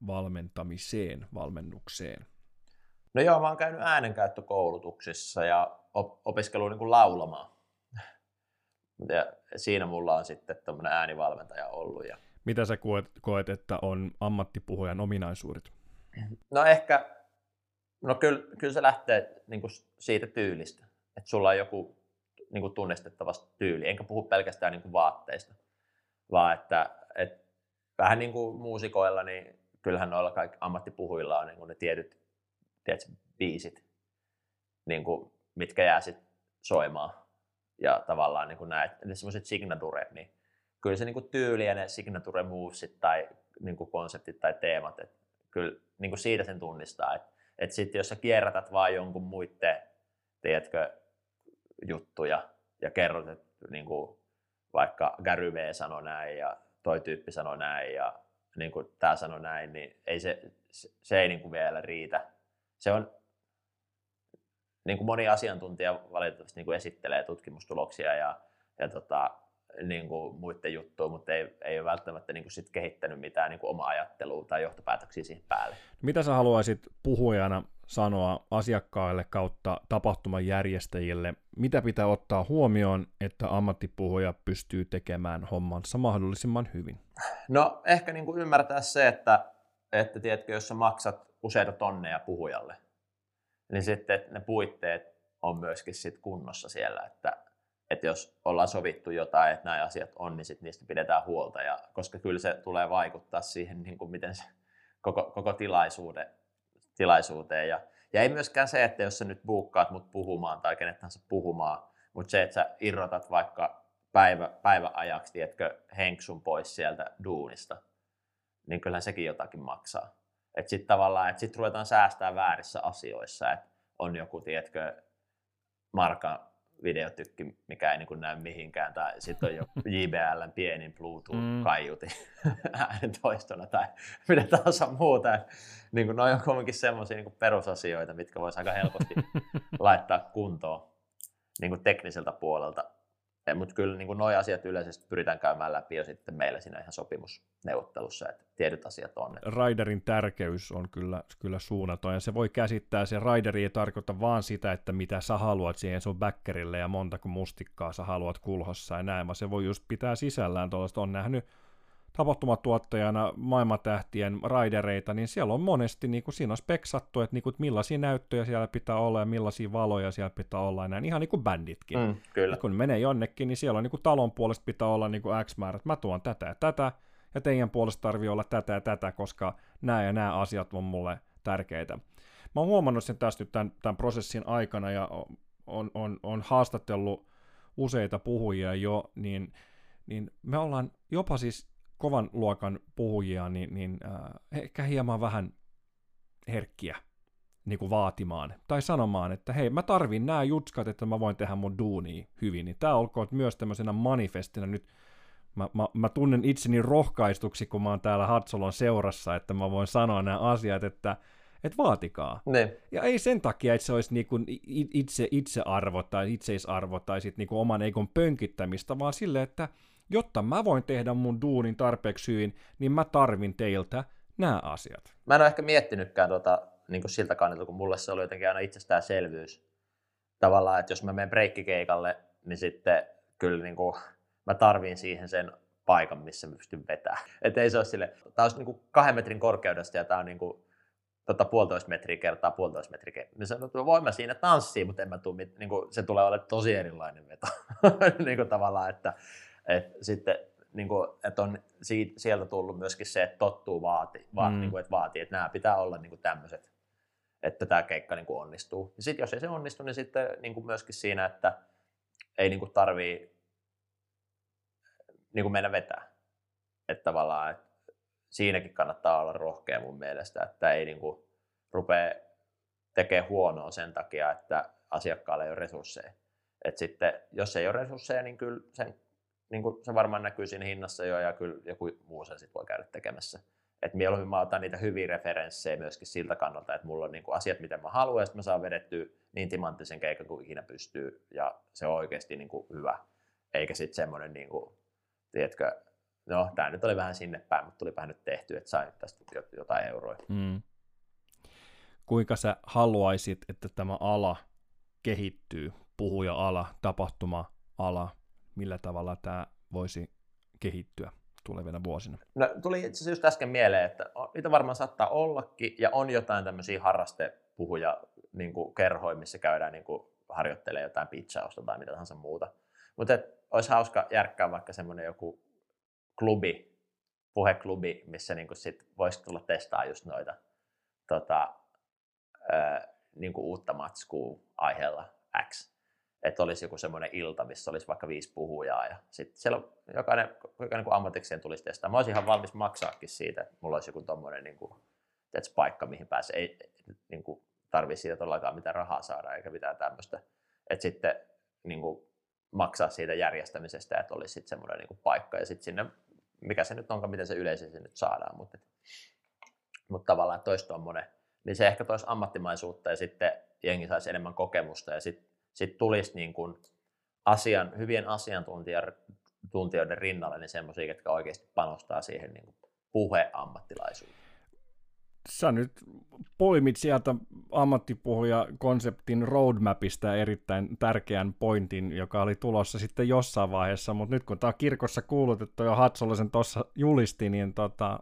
esiintymisvalmentamiseen, valmennukseen? No joo, mä oon käynyt äänenkäyttökoulutuksissa ja op- opiskellut niin kuin laulamaan. Ja siinä mulla on sitten tämmöinen äänivalmentaja ollut. Ja... Mitä sä koet, koet, että on ammattipuhujan ominaisuudet? No ehkä, no kyllä, kyllä se lähtee niin kuin siitä tyylistä, että sulla on joku niin kuin tunnistettava tyyli, enkä puhu pelkästään niin kuin vaatteista, vaan että, että vähän niin kuin muusikoilla, niin kyllähän noilla kaikki ammattipuhuilla on niin kuin ne tietyt tiedätkö, biisit, niin kuin, mitkä jää sitten soimaan. Ja tavallaan niin kuin näet, ne semmoiset signaturet, niin kyllä se niin kuin tyyli ja ne signature movesit tai niin kuin konseptit tai teemat, että kyllä niin kuin siitä sen tunnistaa. Että et sitten jos sä kierrätät vaan jonkun muiden, tiedätkö, juttuja ja kerrot, että niin kuin vaikka Gary V sanoi näin ja toi tyyppi sanoi näin ja niin kuin tämä sanoi näin, niin ei se, se ei niin kuin vielä riitä. Se on, niin kuin moni asiantuntija valitettavasti niin kuin esittelee tutkimustuloksia ja, ja tota, niin kuin muiden juttuja, mutta ei, ei ole välttämättä niin kuin sit kehittänyt mitään niin kuin omaa ajattelua tai johtopäätöksiä siihen päälle. Mitä sä haluaisit puhujana sanoa asiakkaille kautta tapahtuman järjestäjille? Mitä pitää ottaa huomioon, että ammattipuhuja pystyy tekemään hommansa mahdollisimman hyvin? No ehkä niin kuin ymmärtää se, että, että tiedätkö, jos sä maksat useita tonneja puhujalle, niin sitten ne puitteet on myöskin sit kunnossa siellä, että että jos ollaan sovittu jotain, että nämä asiat on, niin sit niistä pidetään huolta, ja, koska kyllä se tulee vaikuttaa siihen, niin kuin miten se koko, koko tilaisuuden, tilaisuuteen. Ja, ja ei myöskään se, että jos sä nyt buukkaat mut puhumaan tai kenet tahansa puhumaan, mutta se, että sä irrotat vaikka päivä, päiväajaksi, tiedätkö, henksun pois sieltä duunista, niin kyllä sekin jotakin maksaa. Että sitten tavallaan, että sitten ruvetaan säästää väärissä asioissa, että on joku, tiedätkö, marka videotykki, mikä ei niin näy mihinkään, tai sitten on jo JBLn pienin Bluetooth-kaiuti mm. äänentoistona tai mitä tahansa muuta. niin kuin, ne on kuitenkin semmoisia niin perusasioita, mitkä voisi aika helposti laittaa kuntoon niin kuin tekniseltä puolelta. Mutta kyllä niin nuo asiat yleisesti pyritään käymään läpi jo sitten meillä siinä ihan sopimusneuvottelussa, että tietyt asiat on. Riderin tärkeys on kyllä, kyllä suunnaton, ja se voi käsittää, se Rideri ei tarkoita vaan sitä, että mitä sä haluat siihen sun backerille ja montako mustikkaa sä haluat kulhossa ja näin, vaan se voi just pitää sisällään tuollaista, on nähnyt tapahtumatuottajana maailmatähtien raidereita, niin siellä on monesti, niin kuin siinä on speksattu, että, niin kuin, että millaisia näyttöjä siellä pitää olla ja millaisia valoja siellä pitää olla ja näin, ihan niin kuin bänditkin. Mm, kyllä. Ja kun menee jonnekin, niin siellä on niin kuin talon puolesta pitää olla niin kuin X määrä, että mä tuon tätä ja tätä, ja teidän puolesta tarvii olla tätä ja tätä, koska nämä ja nämä asiat on mulle tärkeitä. Mä oon huomannut sen tästä nyt tämän, tämän prosessin aikana ja on, on, on haastatellut useita puhujia jo, niin, niin me ollaan jopa siis kovan luokan puhujia, niin, niin äh, ehkä hieman vähän herkkiä niin kuin vaatimaan tai sanomaan, että hei, mä tarvin nämä jutskat, että mä voin tehdä mun duunia hyvin, niin tämä olkoon myös tämmöisenä manifestina nyt, mä, mä, mä tunnen itseni rohkaistuksi, kun mä oon täällä Hatsolon seurassa, että mä voin sanoa nämä asiat, että et vaatikaa. Ne. Ja ei sen takia, että se olisi niinku itse, itsearvo tai itseisarvo tai sit niinku oman eikon pönkittämistä, vaan sille, että jotta mä voin tehdä mun duunin tarpeeksi hyvin, niin mä tarvin teiltä nämä asiat. Mä en ole ehkä miettinytkään tuota, niin kuin siltä kannalta, kun mulle se oli jotenkin aina itsestäänselvyys. Tavallaan, että jos mä menen breikkikeikalle, niin sitten kyllä niin kuin, mä tarviin siihen sen paikan, missä mä pystyn vetämään. Että ei se ole sille, tää olisi niin kuin kahden metrin korkeudesta ja tää on niin kuin, tota, puolitoista metriä kertaa puolitoista metriä. Niin se että voin mä siinä tanssia, mutta en mä tuu, niin kuin, se tulee olemaan tosi erilainen veto. niin kuin tavallaan, että et sitten niin kuin, että on siitä, sieltä tullut myöskin se, että tottuu vaati, va, mm. niin kuin, että vaatii, että nämä pitää olla niin kuin tämmöiset, että tämä keikka niin kuin onnistuu. Ja sitten jos ei se onnistu, niin sitten niin kuin myöskin siinä, että ei niin kuin tarvii niin kuin mennä vetää. Että tavallaan, että siinäkin kannattaa olla rohkea mun mielestä, että ei niin kuin rupea tekemään huonoa sen takia, että asiakkaalle ei ole resursseja. Et sitten, jos ei ole resursseja, niin kyllä sen niin kuin se varmaan näkyy siinä hinnassa jo, ja kyllä joku muu sen sit voi käydä tekemässä. Et mieluummin mä otan niitä hyviä referenssejä myöskin siltä kannalta, että mulla on niin kuin asiat, miten mä haluan, ja sitten mä saan vedettyä niin timanttisen keikan kuin ikinä pystyy, ja se on oikeasti niin kuin hyvä. Eikä sitten semmoinen, niin kuin, tiedätkö, no tämä nyt oli vähän sinne päin, mutta tulipahan nyt tehty, että sain tästä jotain euroja. Mm. Kuinka sä haluaisit, että tämä ala kehittyy, puhuja-ala, tapahtuma-ala, millä tavalla tämä voisi kehittyä tulevina vuosina? No, tuli itse asiassa just äsken mieleen, että niitä varmaan saattaa ollakin, ja on jotain tämmöisiä harrastepuhuja niin kerhoja, missä käydään niin kuin harjoittelemaan jotain pitchausta tai mitä tahansa muuta. Mutta olisi hauska järkkää vaikka semmoinen joku klubi, puheklubi, missä niin sit voisi tulla testaa just noita tota, ää, niin uutta matskua aiheella X että olisi joku semmoinen ilta, missä olisi vaikka viisi puhujaa ja sitten siellä jokainen, jokainen kun ammatikseen tulisi testaa. Mä olisin ihan valmis maksaakin siitä, että mulla olisi joku tommoinen niin kuin, tiedätkö, paikka, mihin pääsee. Ei niin kuin, tarvitse siitä todellakaan mitään rahaa saada eikä mitään tämmöistä. Että sitten niin kuin, maksaa siitä järjestämisestä, että olisi sitten semmoinen niin kuin, paikka ja sitten sinne, mikä se nyt onkaan, miten se yleisesti nyt saadaan. Mutta, mutta tavallaan, että toisi tuommoinen, niin se ehkä toisi ammattimaisuutta ja sitten jengi saisi enemmän kokemusta ja sitten sitten tulisi niin kuin asian, hyvien asiantuntijoiden rinnalle niin semmoisia, jotka oikeasti panostaa siihen niin puheammattilaisuuteen. Sä nyt poimit sieltä ammattipuhuja-konseptin roadmapista erittäin tärkeän pointin, joka oli tulossa sitten jossain vaiheessa, mutta nyt kun tämä kirkossa kuulutettu ja Hatsolaisen tuossa julisti, niin tota,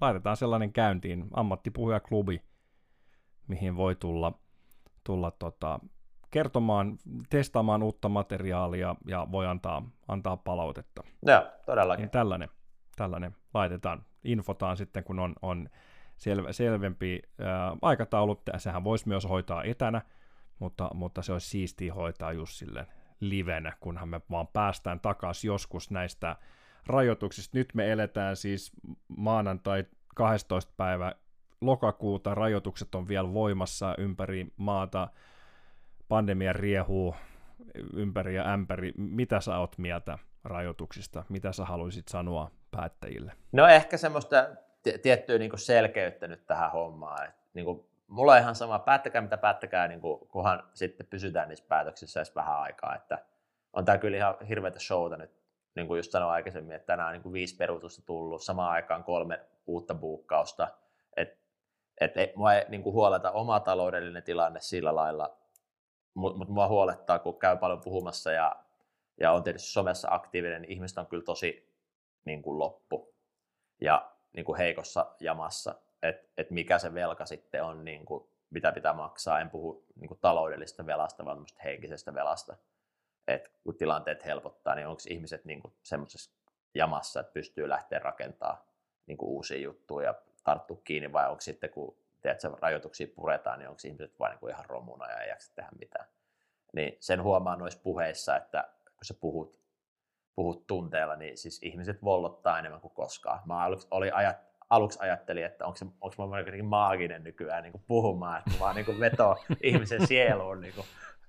laitetaan sellainen käyntiin, ammattipuhujaklubi, mihin voi tulla, tulla tota, kertomaan, testaamaan uutta materiaalia ja voi antaa, antaa palautetta. Joo, todellakin. Niin tällainen, tällainen laitetaan, infotaan sitten, kun on, on sel, selvempi ää, aikataulu. Sehän voisi myös hoitaa etänä, mutta, mutta se olisi siistiä hoitaa just silleen livenä, kunhan me vaan päästään takaisin joskus näistä rajoituksista. Nyt me eletään siis maanantai 12. päivä lokakuuta, rajoitukset on vielä voimassa ympäri maata, pandemia riehuu ympäri ja ämpäri. Mitä sä oot mieltä rajoituksista? Mitä sä haluaisit sanoa päättäjille? No ehkä semmoista tiettyä niin selkeyttä nyt tähän hommaan. Et, niin kuin, mulla on ihan sama, päättäkää mitä päättäkää, niin kuin, kunhan sitten pysytään niissä päätöksissä edes vähän aikaa. Että on tämä kyllä ihan hirveätä showta nyt, niin kuin just sanoin aikaisemmin, että tänään on niin kuin viisi peruutusta tullut, samaan aikaan kolme uutta buukkausta. Että et, et, mua ei niin kuin huoleta oma taloudellinen tilanne sillä lailla, mutta mut mua huolettaa, kun käy paljon puhumassa ja, ja on tietysti somessa aktiivinen, niin ihmiset on kyllä tosi niin kuin loppu ja niin kuin heikossa jamassa, että et mikä se velka sitten on, niin kuin, mitä pitää maksaa. En puhu niin kuin taloudellisesta velasta, vaan henkisestä velasta. Et kun tilanteet helpottaa, niin onko ihmiset niin kuin semmoisessa jamassa, että pystyy lähteä rakentamaan niin kuin uusia juttuja ja tarttua kiinni, vai onko sitten, kun tiedätkö, rajoituksia puretaan, niin onko ihmiset vain niin ihan romuna ja ei jaksa tehdä mitään. Niin sen huomaa noissa puheissa, että kun sä puhut, puhut tunteella, niin siis ihmiset vollottaa enemmän kuin koskaan. Mä aluksi, oli ajat, aluksi ajattelin, että onko, se, onko mä jotenkin maaginen nykyään niin kuin puhumaan, että vaan niin kuin vetoo ihmisen sieluun niin kuin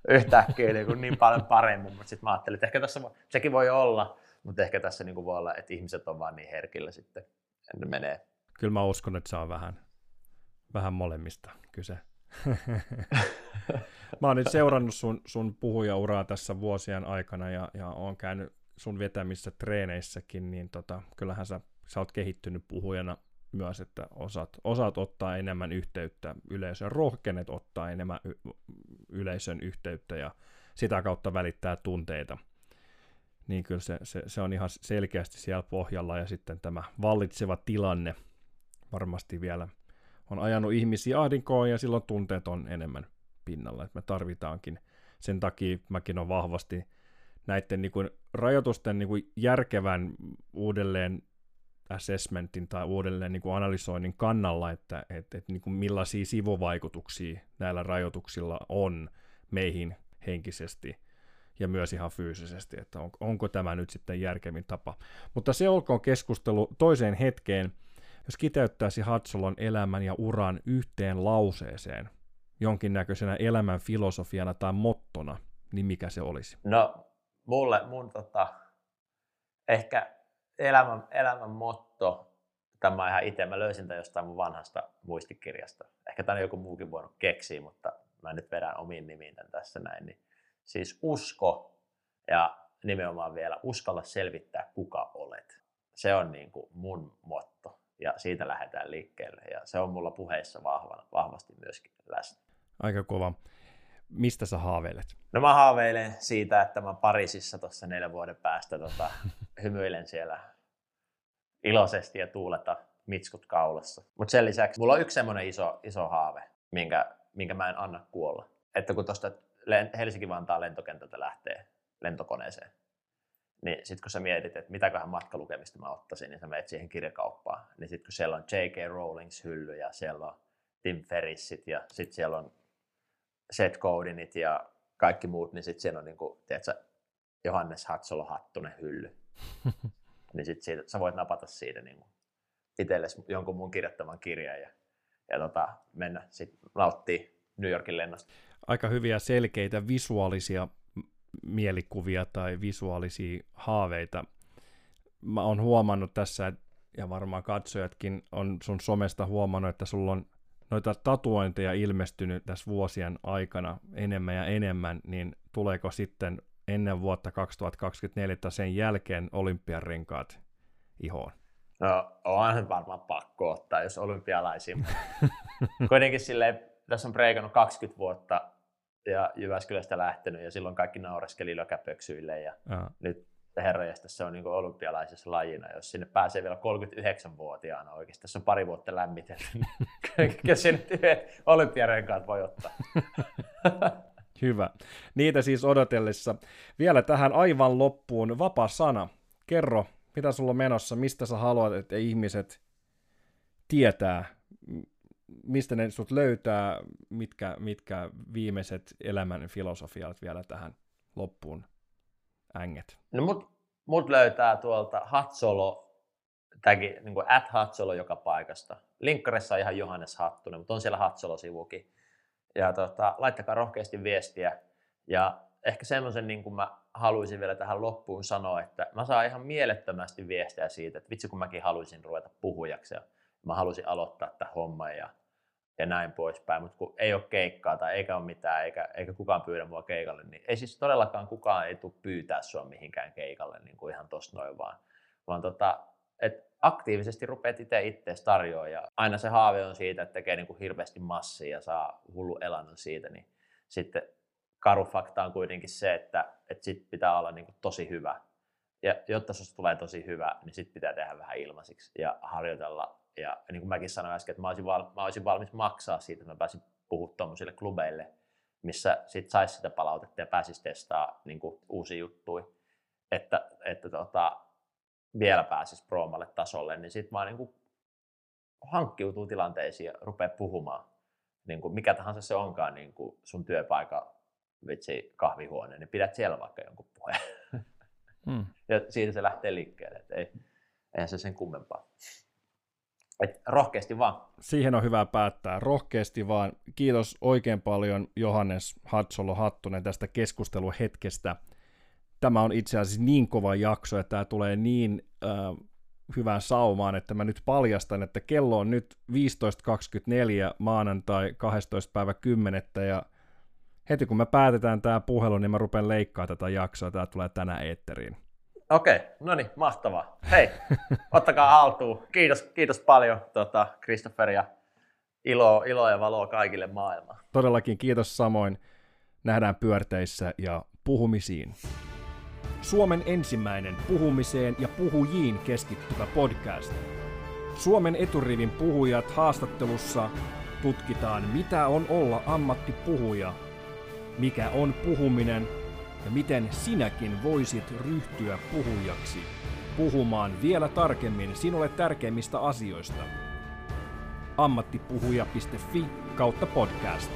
yhtäkkiä niin, kuin niin paljon paremmin, mutta sitten mä ajattelin, että ehkä tässä, sekin voi olla, mutta ehkä tässä niin kuin voi olla, että ihmiset on vaan niin herkillä sitten, että ne menee. Kyllä mä uskon, että se on vähän vähän molemmista kyse. mä oon nyt seurannut sun, sun puhujauraa tässä vuosien aikana ja, ja oon käynyt sun vetämissä treeneissäkin, niin tota, kyllähän sä, sä oot kehittynyt puhujana myös, että osaat, osaat ottaa enemmän yhteyttä yleisön, rohkenet ottaa enemmän y- yleisön yhteyttä ja sitä kautta välittää tunteita. Niin kyllä se, se, se on ihan selkeästi siellä pohjalla ja sitten tämä vallitseva tilanne varmasti vielä – on ajanut ihmisiä ahdinkoon ja silloin tunteet on enemmän pinnalla. Että me tarvitaankin. Sen takia mäkin on vahvasti näiden niin kuin, rajoitusten niin kuin, järkevän uudelleen assessmentin tai uudelleen niin kuin analysoinnin kannalla, että et, et, niin kuin millaisia sivuvaikutuksia näillä rajoituksilla on meihin henkisesti ja myös ihan fyysisesti, että on, onko tämä nyt sitten järkevin tapa. Mutta se olkoon keskustelu toiseen hetkeen. Jos kiteyttäisi Hatsolon elämän ja uran yhteen lauseeseen, jonkinnäköisenä elämän filosofiana tai mottona, niin mikä se olisi? No, mulle, mun tota, ehkä elämän, elämän motto, tämä ihan itse, mä löysin tämän jostain mun vanhasta muistikirjasta. Ehkä tämä on joku muukin voinut keksiä, mutta mä nyt vedän omiin nimiin tämän tässä näin. Niin, siis usko ja nimenomaan vielä uskalla selvittää, kuka olet. Se on niin kuin mun motto ja siitä lähdetään liikkeelle. Ja se on mulla puheissa vahva, vahvasti myöskin läsnä. Aika kova. Mistä sä haaveilet? No mä haaveilen siitä, että mä Pariisissa tuossa neljän vuoden päästä tota, hymyilen siellä iloisesti ja tuuleta mitskut kaulassa. Mutta sen lisäksi mulla on yksi semmoinen iso, iso haave, minkä, minkä mä en anna kuolla. Että kun tuosta Helsinki-Vantaan lentokentältä lähtee lentokoneeseen, niin sitten kun sä mietit, että mitäköhän matkalukemista mä ottaisin, niin sä menet siihen kirjakauppaan. Niin sitten kun siellä on J.K. Rowlings hylly ja siellä on Tim Ferrissit ja sitten siellä on Seth Godinit ja kaikki muut, niin sitten siellä on niin kuin, tiedätkö, Johannes Hatsolo Hattunen hylly. niin sitten sä voit napata siitä niin kuin itsellesi jonkun mun kirjoittaman kirjan ja, ja tota, mennä sitten nauttii New Yorkin lennosta. Aika hyviä selkeitä visuaalisia mielikuvia tai visuaalisia haaveita. Mä oon huomannut tässä, ja varmaan katsojatkin on sun somesta huomannut, että sulla on noita tatuointeja ilmestynyt tässä vuosien aikana enemmän ja enemmän, niin tuleeko sitten ennen vuotta 2024 tai sen jälkeen olympiarenkaat ihoon? No se varmaan pakko ottaa, jos olympialaisia. Kuitenkin silleen, tässä on preikannut 20 vuotta ja Jyväskylästä lähtenyt ja silloin kaikki naureskeli lökäpöksyille ja Aha. nyt herrajasta se on niin olympialaisessa lajina, jos sinne pääsee vielä 39-vuotiaana oikeasti, se on pari vuotta lämmitelty, niin kyllä sinne yhdet olympiarenkaat voi ottaa. Hyvä. Niitä siis odotellessa. Vielä tähän aivan loppuun vapaa sana. Kerro, mitä sulla on menossa, mistä sä haluat, että ihmiset tietää, mistä ne sut löytää, mitkä, mitkä viimeiset elämän filosofiat vielä tähän loppuun änget? No mut mut löytää tuolta Hatsolo, tagi, niin kuin at Hatsolo joka paikasta. Linkkarissa on ihan Johannes Hattunen, mutta on siellä Hatsolo-sivukin. Ja tota, laittakaa rohkeasti viestiä. Ja ehkä semmoisen niin kuin mä haluaisin vielä tähän loppuun sanoa, että mä saan ihan mielettömästi viestiä siitä, että vitsi kun mäkin haluaisin ruveta puhujaksi ja mä haluaisin aloittaa tämän homman ja, ja näin poispäin, mutta kun ei ole keikkaa tai eikä ole mitään, eikä, eikä kukaan pyydä mua keikalle, niin ei siis todellakaan kukaan ei tule pyytää sua mihinkään keikalle niin kuin ihan tossa noin vaan, vaan tota, että aktiivisesti rupeat itse itseäsi tarjoamaan ja aina se haave on siitä, että tekee niin kuin hirveästi massia ja saa hullu elannon siitä, niin sitten karu fakta on kuitenkin se, että, että sit pitää olla niin kuin tosi hyvä. Ja jotta se tulee tosi hyvä, niin sit pitää tehdä vähän ilmaisiksi ja harjoitella. Ja niin kuin mäkin sanoin äsken, että mä olisin, val, mä olisin valmis maksaa siitä, että mä pääsin puhumaan tuommoisille klubeille, missä sit saisi sitä palautetta ja pääsisi testaa niin kuin uusia juttuja, että, että tota, vielä pääsisi proomalle tasolle, niin sitten vaan niin kuin hankkiutuu tilanteisiin ja rupeaa puhumaan. Niin kuin mikä tahansa se onkaan niin kuin sun työpaikan vitsi kahvihuone, niin pidät siellä vaikka jonkun puheen. Hmm. Ja siitä se lähtee liikkeelle, että ei, eihän se sen kummempaa. Et rohkeasti vaan. Siihen on hyvä päättää. Rohkeasti vaan. Kiitos oikein paljon Johannes Hatsolo Hattunen tästä keskusteluhetkestä. Tämä on itse asiassa niin kova jakso, että tämä tulee niin äh, hyvään saumaan, että mä nyt paljastan, että kello on nyt 15.24 maanantai 12. päivä 10. ja heti kun me päätetään tämä puhelu, niin mä rupean leikkaa tätä jaksoa, tämä tulee tänään eetteriin. Okei, okay, no niin, mahtavaa. Hei, ottakaa haltuun. Kiitos, kiitos paljon tota, Christopher ja ilo, ilo ja valoa kaikille maailmaan. Todellakin kiitos samoin. Nähdään pyörteissä ja puhumisiin. Suomen ensimmäinen puhumiseen ja puhujiin keskittyvä podcast. Suomen eturivin puhujat haastattelussa tutkitaan, mitä on olla ammattipuhuja mikä on puhuminen ja miten sinäkin voisit ryhtyä puhujaksi, puhumaan vielä tarkemmin sinulle tärkeimmistä asioista. ammattipuhuja.fi kautta podcast.